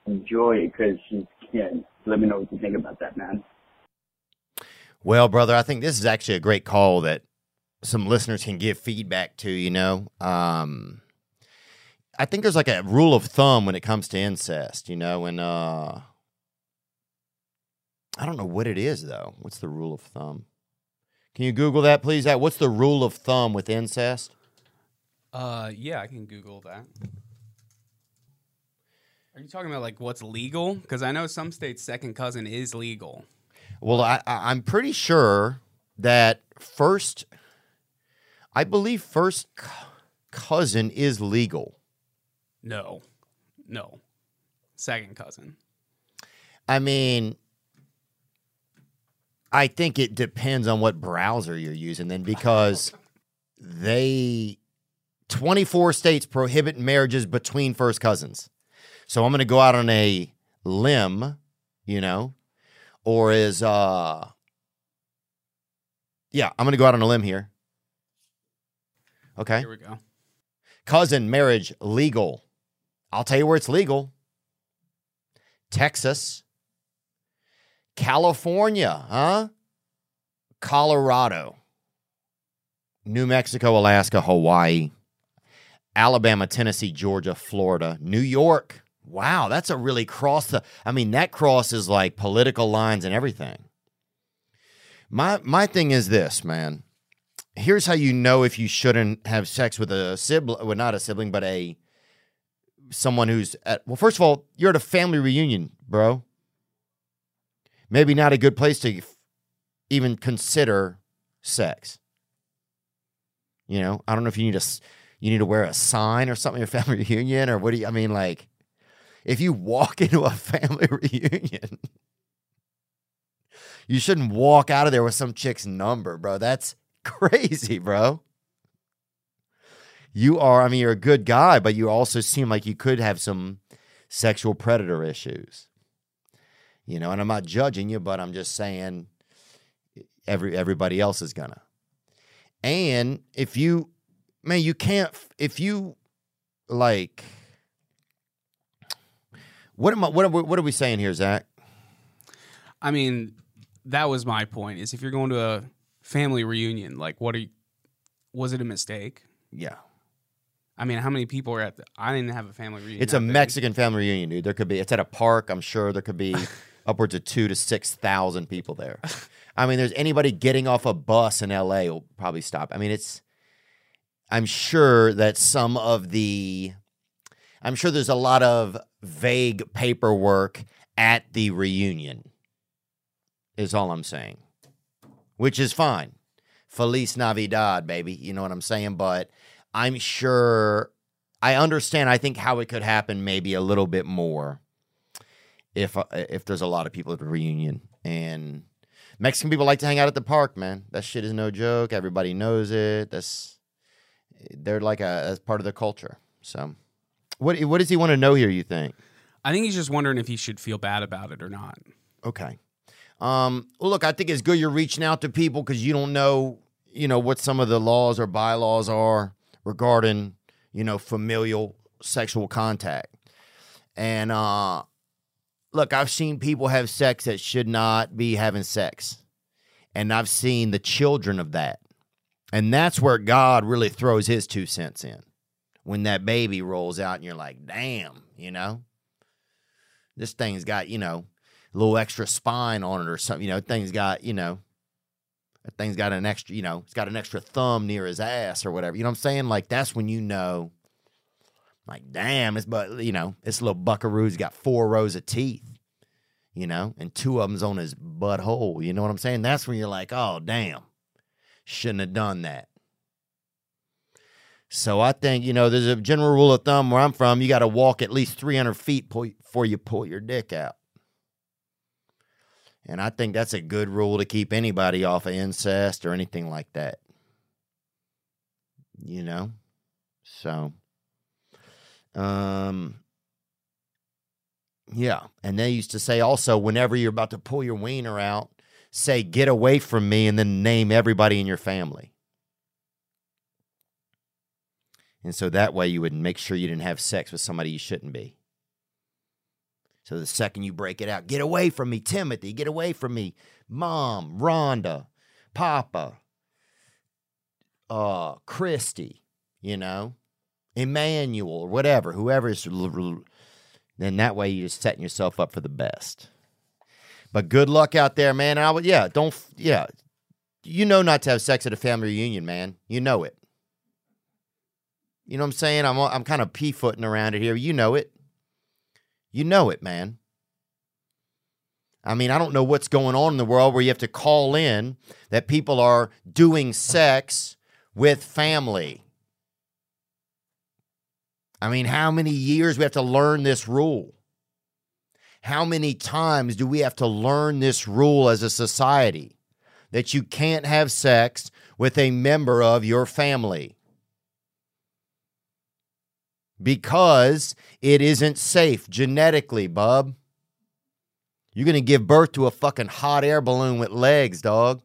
enjoy it because she's kin. Let me know what you think about that, man. Well, brother, I think this is actually a great call that some listeners can give feedback to, you know. Um I think there's like a rule of thumb when it comes to incest, you know, and uh I don't know what it is though. What's the rule of thumb? Can you Google that, please? That what's the rule of thumb with incest? Uh, yeah, I can Google that. Are you talking about like what's legal? Because I know some states second cousin is legal. Well, I, I I'm pretty sure that first, I believe first cousin is legal. No, no, second cousin. I mean, I think it depends on what browser you're using then because they 24 states prohibit marriages between first cousins. So I'm going to go out on a limb, you know, or is uh Yeah, I'm going to go out on a limb here. Okay. Here we go. Cousin marriage legal. I'll tell you where it's legal. Texas, California, huh? Colorado, New Mexico, Alaska, Hawaii, Alabama, Tennessee, Georgia, Florida, New York. Wow, that's a really cross the I mean that crosses like political lines and everything. My my thing is this, man. Here's how you know if you shouldn't have sex with a sibling, well not a sibling, but a someone who's at well first of all, you're at a family reunion, bro maybe not a good place to f- even consider sex. You know, I don't know if you need s- you need to wear a sign or something at your family reunion or what do you I mean like if you walk into a family reunion you shouldn't walk out of there with some chick's number, bro. That's crazy, bro. You are I mean you're a good guy, but you also seem like you could have some sexual predator issues you know and i'm not judging you but i'm just saying every everybody else is gonna and if you man you can't if you like what am i what are we, what are we saying here zach I mean, that was my point. Is if you're going to a family reunion, like, what are you? Was it a mistake? yeah I mean, how many people are at the? I didn't have a family reunion. it's a big. mexican family reunion dude there could be it's at a park i'm sure there could be upwards of two to six thousand people there i mean there's anybody getting off a bus in la will probably stop i mean it's i'm sure that some of the i'm sure there's a lot of vague paperwork at the reunion is all i'm saying which is fine feliz navidad baby you know what i'm saying but i'm sure i understand i think how it could happen maybe a little bit more if uh, if there's a lot of people at the reunion and Mexican people like to hang out at the park, man. That shit is no joke. Everybody knows it. That's they're like a as part of their culture. So, what what does he want to know here? You think? I think he's just wondering if he should feel bad about it or not. Okay. Um, look, I think it's good you're reaching out to people because you don't know, you know, what some of the laws or bylaws are regarding, you know, familial sexual contact. And uh, look, I've seen people have sex that should not be having sex, and I've seen the children of that, and that's where God really throws His two cents in. When that baby rolls out, and you're like, damn, you know, this thing's got, you know little extra spine on it or something. You know, thing's got, you know, thing's got an extra, you know, it's got an extra thumb near his ass or whatever. You know what I'm saying? Like that's when you know, like, damn, it's but you know, this little buckaroo's got four rows of teeth, you know, and two of them's on his butthole. You know what I'm saying? That's when you're like, oh damn, shouldn't have done that. So I think you know, there's a general rule of thumb where I'm from. You got to walk at least 300 feet before you pull your dick out. And I think that's a good rule to keep anybody off of incest or anything like that. You know? So um yeah, and they used to say also whenever you're about to pull your wiener out, say, get away from me, and then name everybody in your family. And so that way you would make sure you didn't have sex with somebody you shouldn't be. So the second you break it out, get away from me, Timothy, get away from me, mom, Rhonda, Papa, uh, Christy, you know, Emmanuel, or whatever, whoever's, then that way you're just setting yourself up for the best. But good luck out there, man. I would, yeah, don't, yeah, you know not to have sex at a family reunion, man. You know it. You know what I'm saying? I'm I'm kind of pea footing around it here. You know it. You know it, man. I mean, I don't know what's going on in the world where you have to call in that people are doing sex with family. I mean, how many years we have to learn this rule? How many times do we have to learn this rule as a society that you can't have sex with a member of your family? Because it isn't safe genetically, bub. You're going to give birth to a fucking hot air balloon with legs, dog.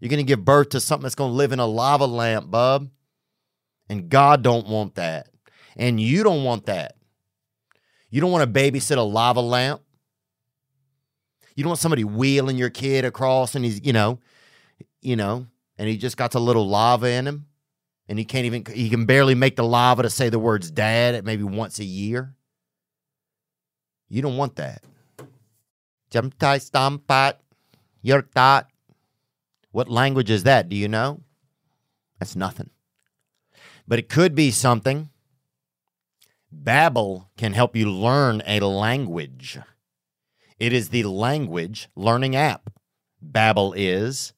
You're going to give birth to something that's going to live in a lava lamp, bub. And God don't want that. And you don't want that. You don't want to babysit a lava lamp. You don't want somebody wheeling your kid across and he's, you know, you know, and he just got a little lava in him and he can't even he can barely make the lava to say the words dad maybe once a year. You don't want that. Jamtai stampat thought what language is that? Do you know? That's nothing. But it could be something. Babbel can help you learn a language. It is the language learning app. Babbel is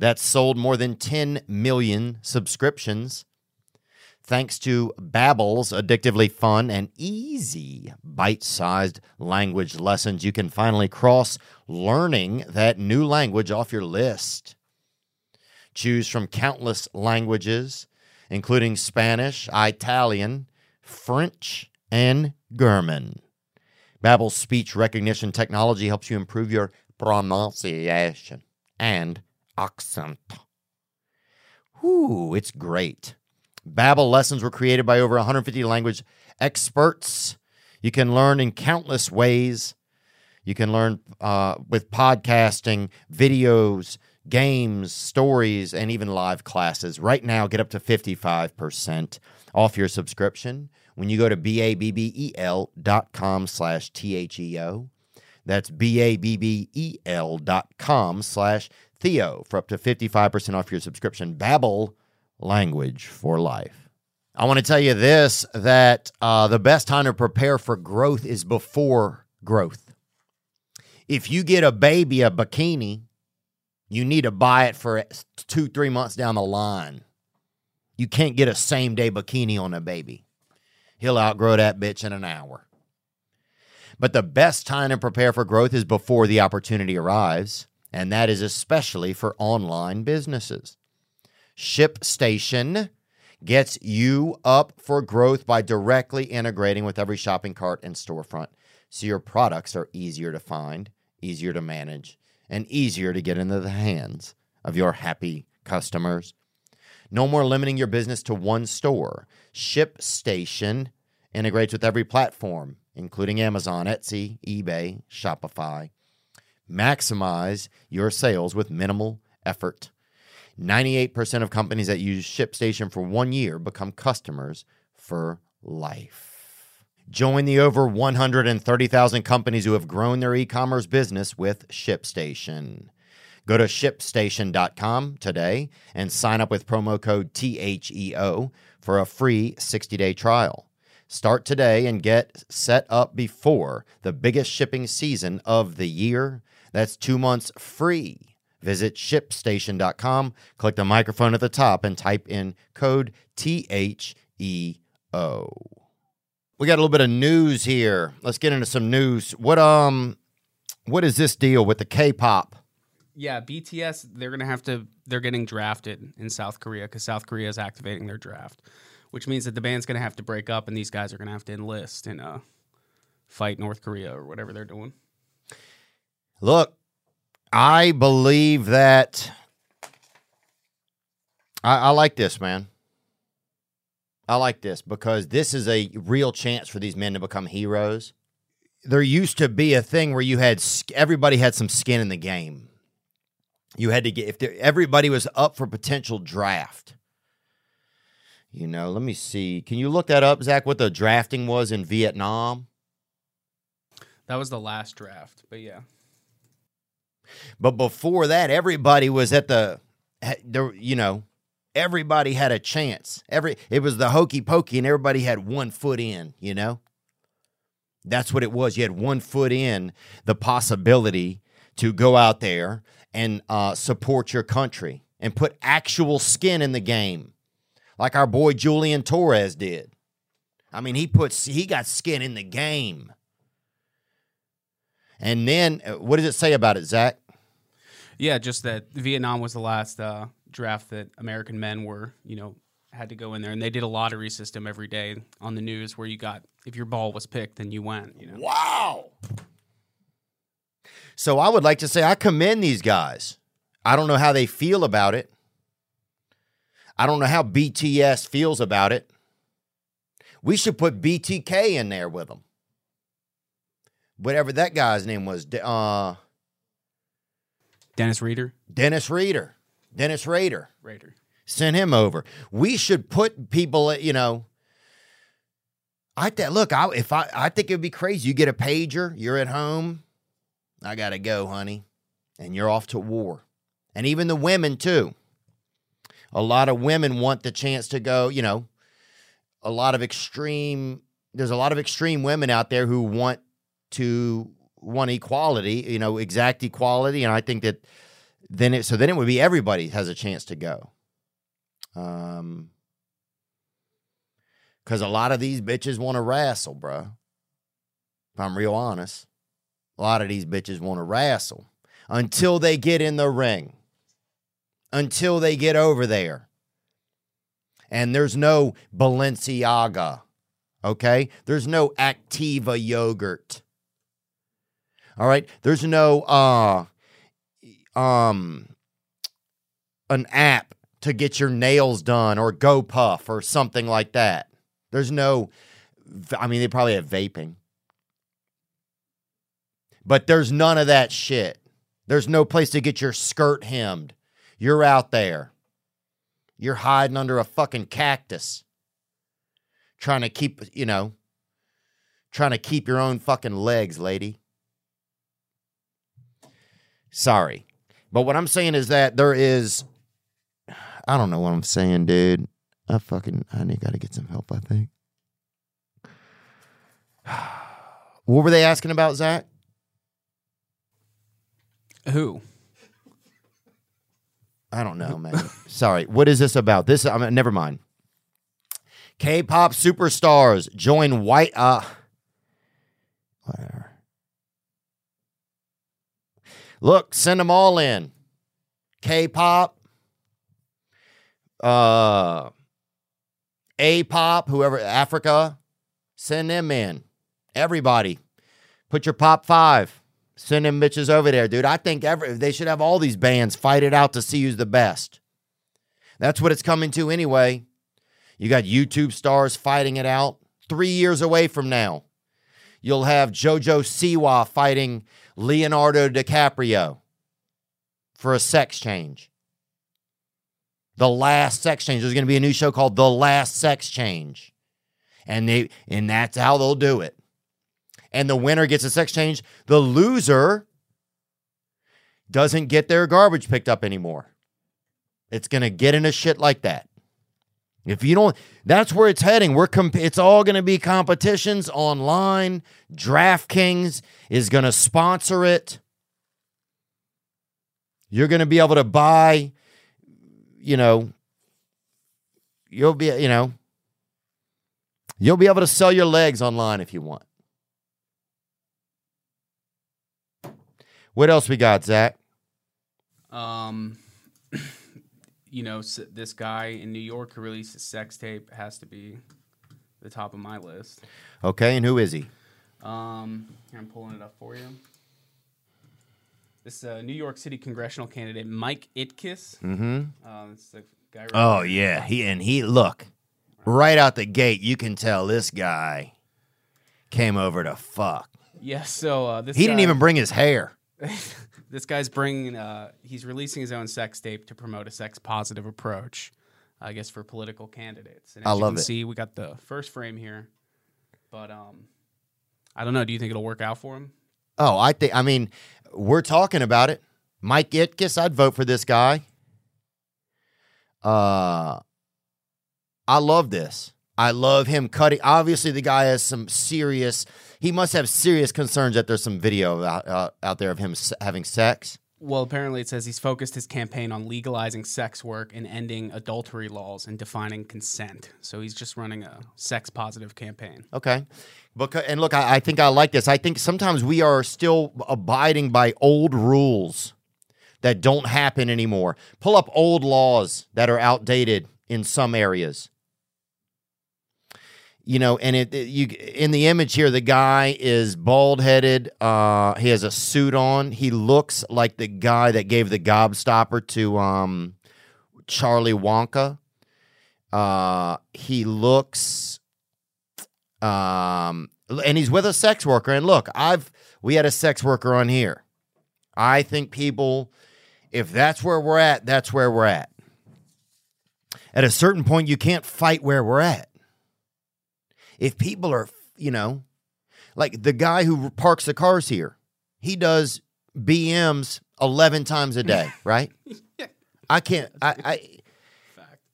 that's sold more than 10 million subscriptions. Thanks to Babbel's addictively fun and easy bite-sized language lessons, you can finally cross learning that new language off your list. Choose from countless languages, including Spanish, Italian, French, and German. Babbel's speech recognition technology helps you improve your pronunciation and accent. Whoo, it's great. Babbel lessons were created by over 150 language experts. You can learn in countless ways. You can learn uh, with podcasting, videos, games, stories, and even live classes. Right now, get up to 55% off your subscription when you go to B-A-B-B-E-L dot com slash T-H-E-O. That's B-A-B-B-E-L dot com slash Theo for up to 55% off your subscription. Babbel, language for life. I want to tell you this that uh, the best time to prepare for growth is before growth. If you get a baby a bikini, you need to buy it for two, three months down the line. You can't get a same day bikini on a baby. He'll outgrow that bitch in an hour. But the best time to prepare for growth is before the opportunity arrives and that is especially for online businesses. ShipStation gets you up for growth by directly integrating with every shopping cart and storefront so your products are easier to find, easier to manage, and easier to get into the hands of your happy customers. No more limiting your business to one store. ShipStation integrates with every platform, including Amazon, Etsy, eBay, Shopify Maximize your sales with minimal effort. 98% of companies that use ShipStation for one year become customers for life. Join the over 130,000 companies who have grown their e commerce business with ShipStation. Go to shipstation.com today and sign up with promo code THEO for a free 60 day trial. Start today and get set up before the biggest shipping season of the year. That's two months free. Visit shipstation.com, click the microphone at the top, and type in code THEO. We got a little bit of news here. Let's get into some news. What um what is this deal with the K-pop? Yeah, BTS they're gonna have to they're getting drafted in South Korea because South Korea is activating their draft, which means that the band's gonna have to break up and these guys are gonna have to enlist and uh fight North Korea or whatever they're doing. Look, I believe that I, I like this, man. I like this because this is a real chance for these men to become heroes. There used to be a thing where you had everybody had some skin in the game. You had to get if there, everybody was up for potential draft. You know, let me see. Can you look that up, Zach? What the drafting was in Vietnam? That was the last draft, but yeah. But before that, everybody was at the. You know, everybody had a chance. Every it was the hokey pokey, and everybody had one foot in. You know, that's what it was. You had one foot in the possibility to go out there and uh, support your country and put actual skin in the game, like our boy Julian Torres did. I mean, he puts he got skin in the game. And then, uh, what does it say about it, Zach? Yeah, just that Vietnam was the last uh, draft that American men were, you know, had to go in there, and they did a lottery system every day on the news where you got if your ball was picked, then you went. You know, Wow. So I would like to say I commend these guys. I don't know how they feel about it. I don't know how BTS feels about it. We should put BTK in there with them. Whatever that guy's name was, uh, Dennis Reeder, Dennis Reeder, Dennis Rader. Raider. Send him over. We should put people, you know. I th- look. I if I I think it'd be crazy. You get a pager. You're at home. I gotta go, honey, and you're off to war. And even the women too. A lot of women want the chance to go. You know, a lot of extreme. There's a lot of extreme women out there who want to want equality. You know, exact equality, and I think that then it so then it would be everybody has a chance to go. Um, because a lot of these bitches want to wrestle, bro. If I'm real honest, a lot of these bitches want to wrestle until they get in the ring, until they get over there. And there's no Balenciaga, okay? There's no Activia yogurt. All right? There's no uh um an app to get your nails done or GoPuff or something like that. There's no, I mean, they probably have vaping, but there's none of that shit. There's no place to get your skirt hemmed. You're out there. You're hiding under a fucking cactus, trying to keep, you know, trying to keep your own fucking legs, lady. Sorry. But what I'm saying is that there is I don't know what I'm saying, dude. I fucking I need gotta get some help, I think. What were they asking about, Zach? Who? I don't know, man. Sorry. What is this about? This I mean, never mind. K-pop superstars join white uh whatever. Look, send them all in. K-pop, uh A-pop, whoever Africa, send them in. Everybody. Put your pop five. Send them bitches over there, dude. I think every they should have all these bands fight it out to see who's the best. That's what it's coming to anyway. You got YouTube stars fighting it out. Three years away from now, you'll have JoJo Siwa fighting Leonardo DiCaprio for a sex change. The Last Sex Change. There's going to be a new show called The Last Sex Change. And they and that's how they'll do it. And the winner gets a sex change. The loser doesn't get their garbage picked up anymore. It's going to get into shit like that. If you don't, that's where it's heading. We're comp- it's all going to be competitions online. DraftKings is going to sponsor it. You're going to be able to buy, you know, you'll be, you know, you'll be able to sell your legs online if you want. What else we got, Zach? Um, you know, s- this guy in New York who released a sex tape has to be the top of my list. Okay, and who is he? Um, here, I'm pulling it up for you. This uh, New York City congressional candidate Mike Itkis. Mm-hmm. Guy. right Oh yeah, he and he look right out the gate. You can tell this guy came over to fuck. Yeah. So uh, this He didn't even bring his hair. this guy's bringing. Uh, he's releasing his own sex tape to promote a sex positive approach. I guess for political candidates. And I as you love can it. See, we got the first frame here, but um, I don't know. Do you think it'll work out for him? Oh, I think. I mean, we're talking about it. Mike Itkis, I'd vote for this guy. Uh, I love this. I love him cutting. Obviously, the guy has some serious. He must have serious concerns that there's some video out uh, out there of him having sex. Well, apparently it says he's focused his campaign on legalizing sex work and ending adultery laws and defining consent. So he's just running a sex positive campaign. Okay. Because, and look, I, I think I like this. I think sometimes we are still abiding by old rules that don't happen anymore. Pull up old laws that are outdated in some areas. You know, and it, it- you in the image here, the guy is bald headed. Uh, he has a suit on. He looks like the guy that gave the gobstopper to um, Charlie Wonka. Uh, he looks um and he's with a sex worker and look i've we had a sex worker on here i think people if that's where we're at that's where we're at at a certain point you can't fight where we're at if people are you know like the guy who parks the cars here he does bms 11 times a day right i can't i i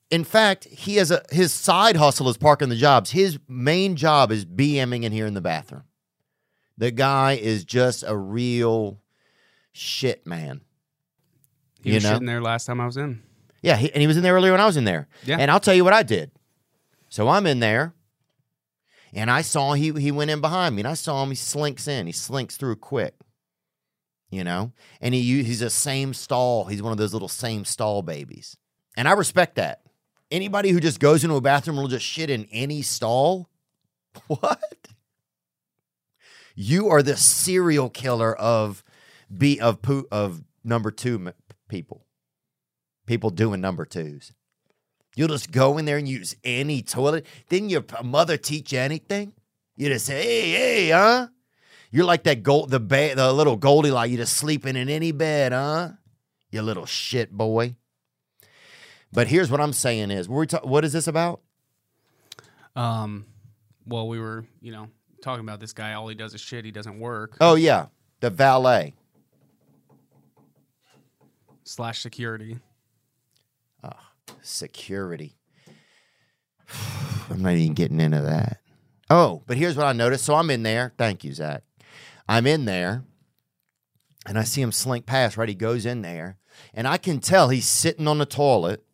in fact, he has a his side hustle is parking the jobs. His main job is BMing in here in the bathroom. The guy is just a real shit man. He You was know? sitting there last time I was in. Yeah, he, and he was in there earlier when I was in there. Yeah. And I'll tell you what I did. So I'm in there, and I saw he he went in behind me, and I saw him. He slinks in. He slinks through quick. You know, and he he's a same stall. He's one of those little same stall babies, and I respect that. Anybody who just goes into a bathroom and will just shit in any stall, what? You are the serial killer of be of poo of number two people people doing number twos. You'll just go in there and use any toilet. Didn't your mother teach you anything? You just say, hey, hey, huh? You're like that gold, the ba- the little Goldilocks. You just sleeping in any bed, huh? You little shit boy. But here's what I'm saying is, we ta- what is this about? Um, well, we were, you know, talking about this guy. All he does is shit. He doesn't work. Oh yeah, the valet. Slash security. Security. I'm not even getting into that. Oh, but here's what I noticed. So I'm in there. Thank you, Zach. I'm in there and I see him slink past, right? He goes in there and I can tell he's sitting on the toilet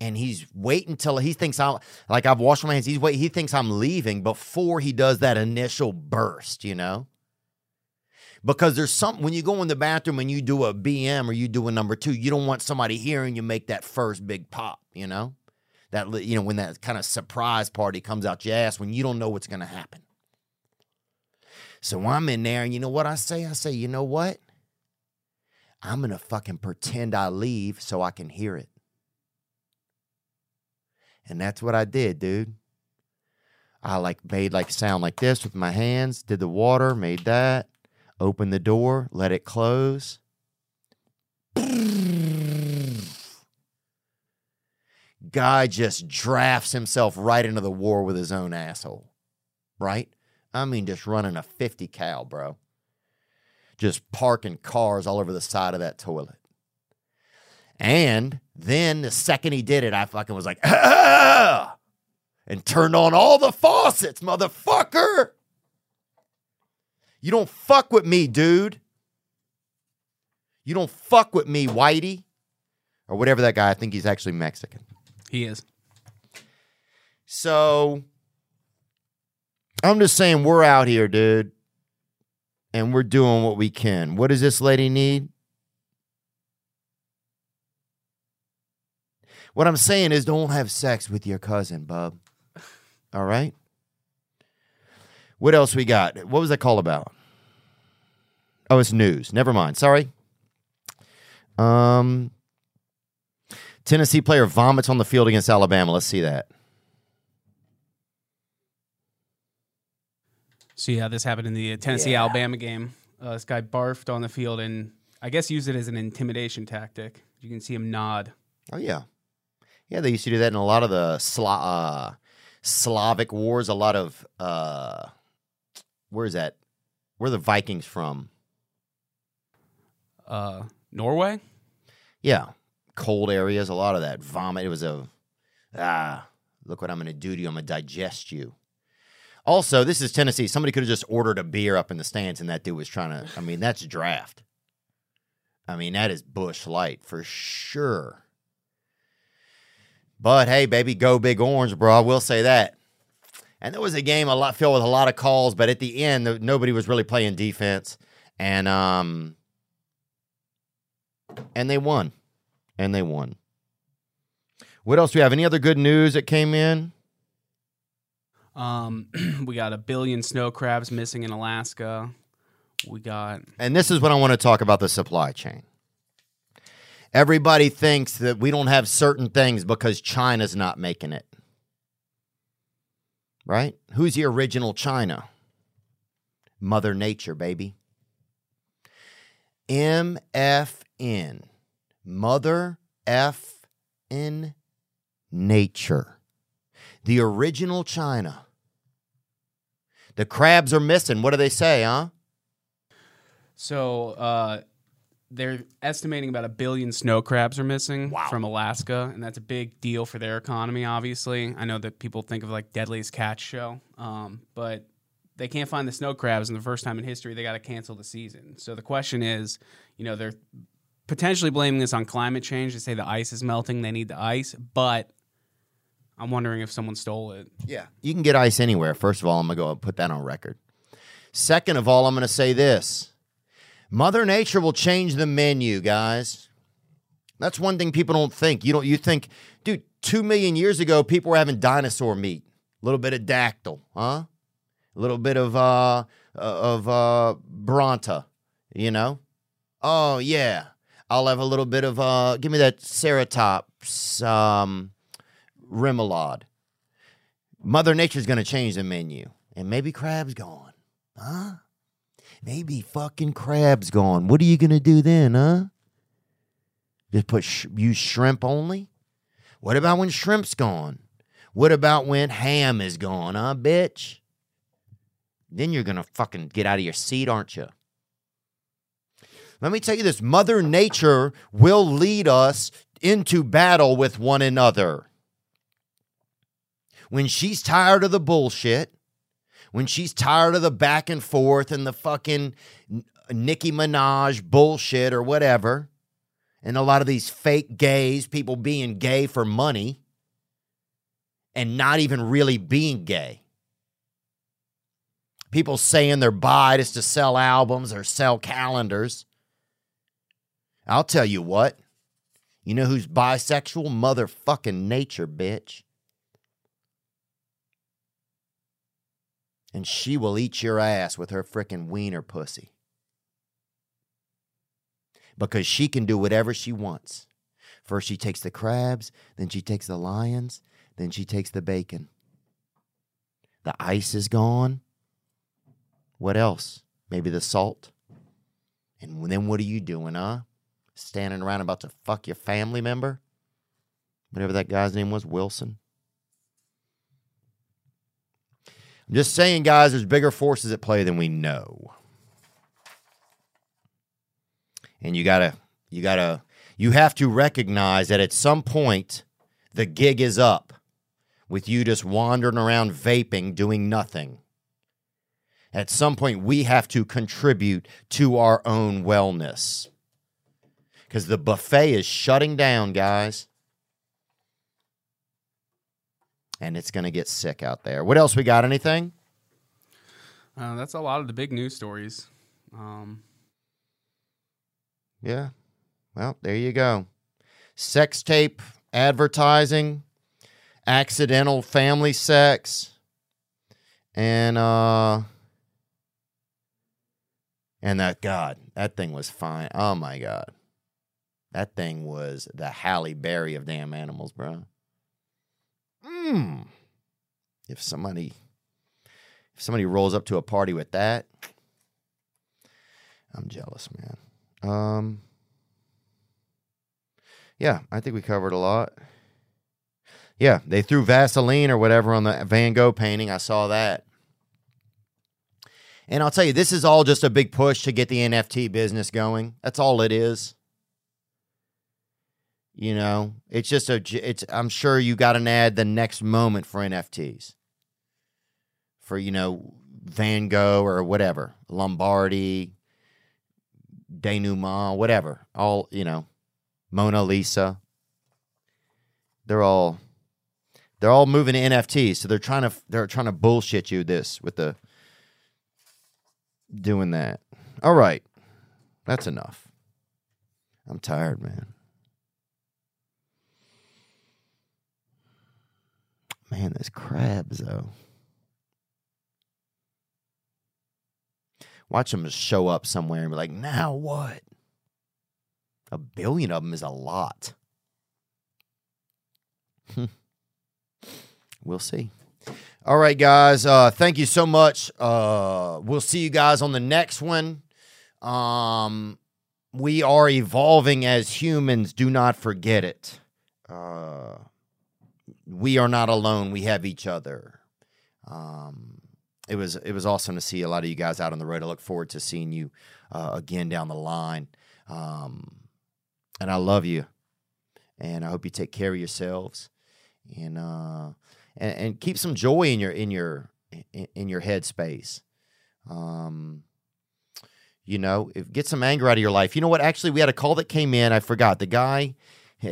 and he's waiting till he thinks I'm like I've washed my hands. He's wait. He thinks I'm leaving before he does that initial burst, you know? Because there's something when you go in the bathroom and you do a BM or you do a number two, you don't want somebody hearing you make that first big pop, you know? That you know when that kind of surprise party comes out your ass when you don't know what's going to happen. So I'm in there and you know what I say? I say, "You know what? I'm going to fucking pretend I leave so I can hear it." And that's what I did, dude. I like made like sound like this with my hands, did the water, made that, opened the door, let it close. Guy just drafts himself right into the war with his own asshole. Right? I mean, just running a 50 cal, bro. Just parking cars all over the side of that toilet. And then the second he did it, I fucking was like, ah! and turned on all the faucets, motherfucker. You don't fuck with me, dude. You don't fuck with me, Whitey. Or whatever that guy, I think he's actually Mexican. He is. So I'm just saying we're out here, dude. And we're doing what we can. What does this lady need? What I'm saying is don't have sex with your cousin, bub. All right? What else we got? What was that call about? Oh, it's news. Never mind. Sorry. Um, Tennessee player vomits on the field against Alabama. Let's see that. So yeah, this happened in the Tennessee Alabama game. Uh, this guy barfed on the field and I guess used it as an intimidation tactic. You can see him nod. Oh yeah, yeah. They used to do that in a lot of the Sla- uh, Slavic wars. A lot of uh, where is that? Where are the Vikings from? Uh, Norway. Yeah, cold areas. A lot of that vomit. It was a ah. Look what I'm going to do to you. I'm going to digest you. Also, this is Tennessee. Somebody could have just ordered a beer up in the stands, and that dude was trying to. I mean, that's draft. I mean, that is Busch Light for sure. But hey, baby, go big orange, bro. I will say that. And there was a game a lot filled with a lot of calls, but at the end, nobody was really playing defense, and um, and they won, and they won. What else do we have? Any other good news that came in? Um, we got a billion snow crabs missing in Alaska. We got And this is what I want to talk about the supply chain. Everybody thinks that we don't have certain things because China's not making it. Right? Who's the original China? Mother Nature, baby. MFN. Mother F in Nature. The original China. The crabs are missing. What do they say, huh? so uh, they're estimating about a billion snow crabs are missing from Alaska, and that's a big deal for their economy. Obviously, I know that people think of like Deadliest Catch show, um, but they can't find the snow crabs, and the first time in history they got to cancel the season. So the question is, you know, they're potentially blaming this on climate change. They say the ice is melting; they need the ice, but I'm wondering if someone stole it. Yeah. You can get ice anywhere. First of all, I'm going to go put that on record. Second of all, I'm going to say this Mother Nature will change the menu, guys. That's one thing people don't think. You don't you think, dude, 2 million years ago people were having dinosaur meat, a little bit of dactyl, huh? A little bit of uh of uh bronta, you know? Oh yeah. I'll have a little bit of uh give me that ceratops um remoulade. Mother Nature's to change the menu. And maybe crab's gone. Huh? Maybe fucking crab's gone. What are you to do then, huh? Just put sh- use shrimp only? What about when shrimp's gone? What about when ham is gone, huh, bitch? Then you're to fucking get out of your seat, aren't you? Let me tell you this Mother Nature will lead us into battle with one another when she's tired of the bullshit, when she's tired of the back and forth and the fucking Nicki Minaj bullshit or whatever, and a lot of these fake gays, people being gay for money and not even really being gay. People saying they're bi just to sell albums or sell calendars. I'll tell you what. You know who's bisexual? Motherfucking nature, bitch. and she will eat your ass with her frickin' wiener pussy. Because she can do whatever she wants. First, she takes the crabs, then she takes the lions, then she takes the bacon. The ice is gone. What else? Maybe the salt. And then what are you doing, huh? Standing around about to fuck your family member? Whatever that guy's name was, Wilson. I'm just saying, guys, there's bigger forces at play than we know. And you gotta, you gotta, you have to recognize that at some point the gig is up with you just wandering around vaping, doing nothing. At some point, we have to contribute to our own wellness. Because the buffet is shutting down, guys. And it's going to get sick out there. What else we got? Anything? Uh, that's a lot of the big news stories. Um, Yeah. Well, there you go. Sex tape advertising, accidental family sex, and uh And that God, that thing was fine. Oh my God. That thing was the Halle Berry of damn animals, bro. Mmm. If somebody if somebody rolls up to a party with that, I'm jealous, man. Um Yeah, I think we covered a lot. Yeah, they threw Vaseline or whatever on the Van Gogh painting. I saw that. And I'll tell you, this is all just a big push to get the NFT business going. That's all it is. You know, it's just a, it's, I'm sure you got an ad the next moment for NFTs. For, you know, Van Gogh or whatever, Lombardi, denouement, whatever. All, you know, Mona Lisa. They're all, they're all moving to NFTs. So they're trying to, they're trying to bullshit you this with the, doing that. All right. That's enough. I'm tired, man. Man, those crabs, though. Watch them show up somewhere and be like, now what? A billion of them is a lot. we'll see. All right, guys. Uh, thank you so much. Uh, we'll see you guys on the next one. Um, we are evolving as humans. Do not forget it. Uh, we are not alone. We have each other. Um, it was it was awesome to see a lot of you guys out on the road. I look forward to seeing you uh, again down the line. Um, and I love you, and I hope you take care of yourselves. And uh, and, and keep some joy in your in your in, in your headspace. Um, you know, if, get some anger out of your life. You know what? Actually, we had a call that came in. I forgot the guy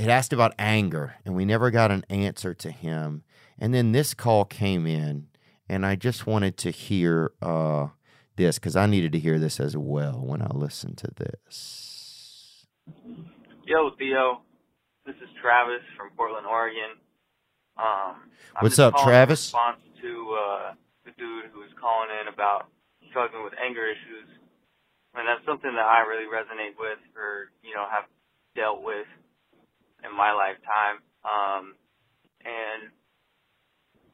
had asked about anger, and we never got an answer to him. And then this call came in, and I just wanted to hear uh, this because I needed to hear this as well when I listened to this. Yo, Theo. This is Travis from Portland, Oregon. Um, What's up, Travis? response to uh, the dude who was calling in about struggling with anger issues, and that's something that I really resonate with, or you know, have dealt with in my lifetime. Um, and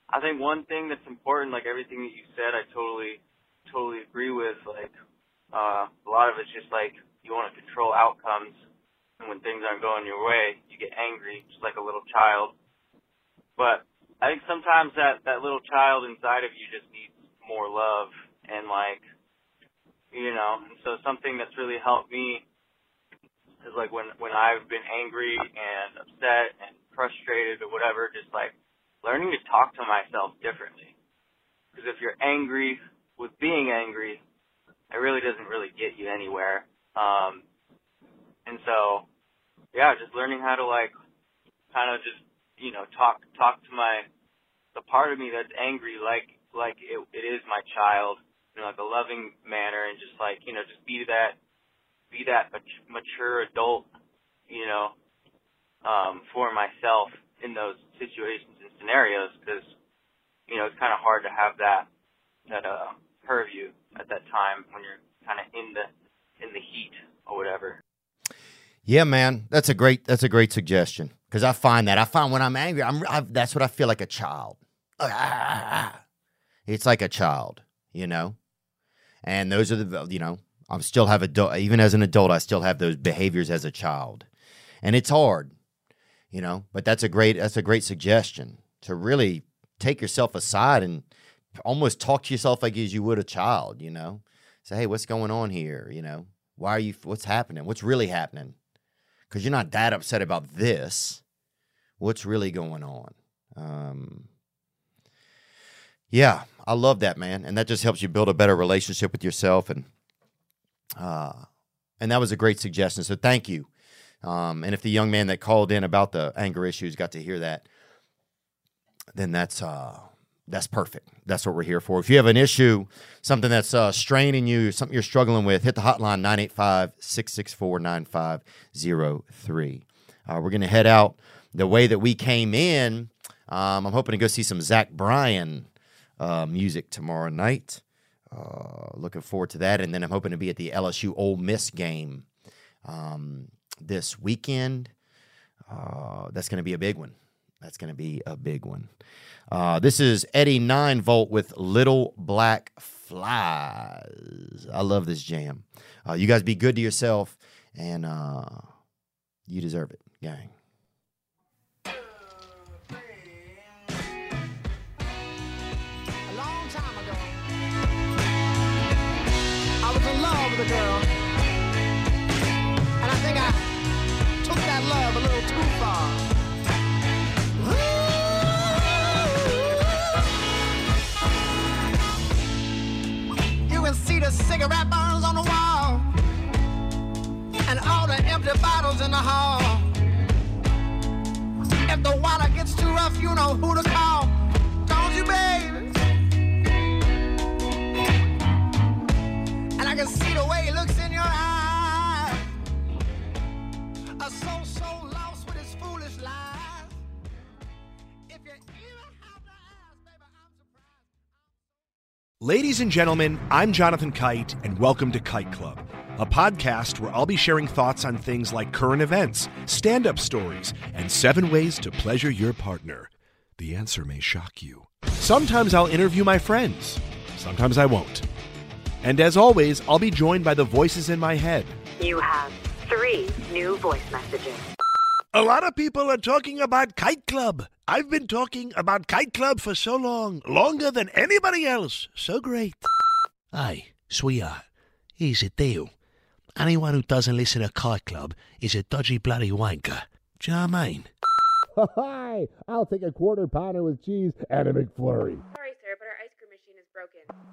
I think one thing that's important, like everything that you said, I totally, totally agree with. Like uh, a lot of it's just like you want to control outcomes, and when things aren't going your way, you get angry, just like a little child. But I think sometimes that that little child inside of you just needs more love and like you know, and so something that's really helped me is like when when I've been angry and upset and frustrated or whatever, just like learning to talk to myself differently. Because if you're angry with being angry, it really doesn't really get you anywhere. Um, and so, yeah, just learning how to like kind of just you know talk talk to my the part of me that's angry like like it, it is my child in like a loving manner and just like you know just be that be that mature adult you know um for myself in those situations and scenarios because you know it's kind of hard to have that that uh purview at that time when you're kind of in the in the heat or whatever Yeah, man, that's a great that's a great suggestion because I find that I find when I'm angry, I'm I, that's what I feel like a child. Ah. It's like a child, you know, and those are the you know I still have adult even as an adult I still have those behaviors as a child, and it's hard, you know. But that's a great that's a great suggestion to really take yourself aside and almost talk to yourself like as you would a child, you know. Say, hey, what's going on here? You know, why are you? What's happening? What's really happening? because you're not that upset about this. What's really going on? Um, yeah, I love that, man, and that just helps you build a better relationship with yourself, and uh, and that was a great suggestion. So thank you. Um, and if the young man that called in about the anger issues got to hear that, then that's uh, that's perfect. That's what we're here for. If you have an issue, something that's uh, straining you, something you're struggling with, hit the hotline 985 664 9503. Uh, We're going to head out the way that we came in. Um, I'm hoping to go see some Zach Bryan uh, music tomorrow night. Uh, looking forward to that. And then I'm hoping to be at the LSU Ole Miss game um, this weekend. Uh, that's going to be a big one. That's going to be a big one. Uh, this is Eddie Nine Volt with Little Black Flies. I love this jam. Uh, you guys be good to yourself, and uh, you deserve it, gang. Girl. And I think I took that love a little too far. Can see the cigarette burns on the wall. And all the empty bottles in the hall. If the water gets too rough, you know who to call. Don't you, baby? Can see the way he looks in your eyes. A soul so lost with his foolish lies. If you even have to ask, baby, I'm surprised. Ladies and gentlemen, I'm Jonathan Kite, and welcome to Kite Club, a podcast where I'll be sharing thoughts on things like current events, stand up stories, and seven ways to pleasure your partner. The answer may shock you. Sometimes I'll interview my friends, sometimes I won't. And as always, I'll be joined by the voices in my head. You have three new voice messages. A lot of people are talking about Kite Club. I've been talking about Kite Club for so long, longer than anybody else. So great. Hey, sweetheart, here's the deal. Anyone who doesn't listen to Kite Club is a dodgy bloody wanker. Do you know what I mean? Hi, I'll take a quarter pounder with cheese and a McFlurry. Sorry, sir, but our ice cream machine is broken.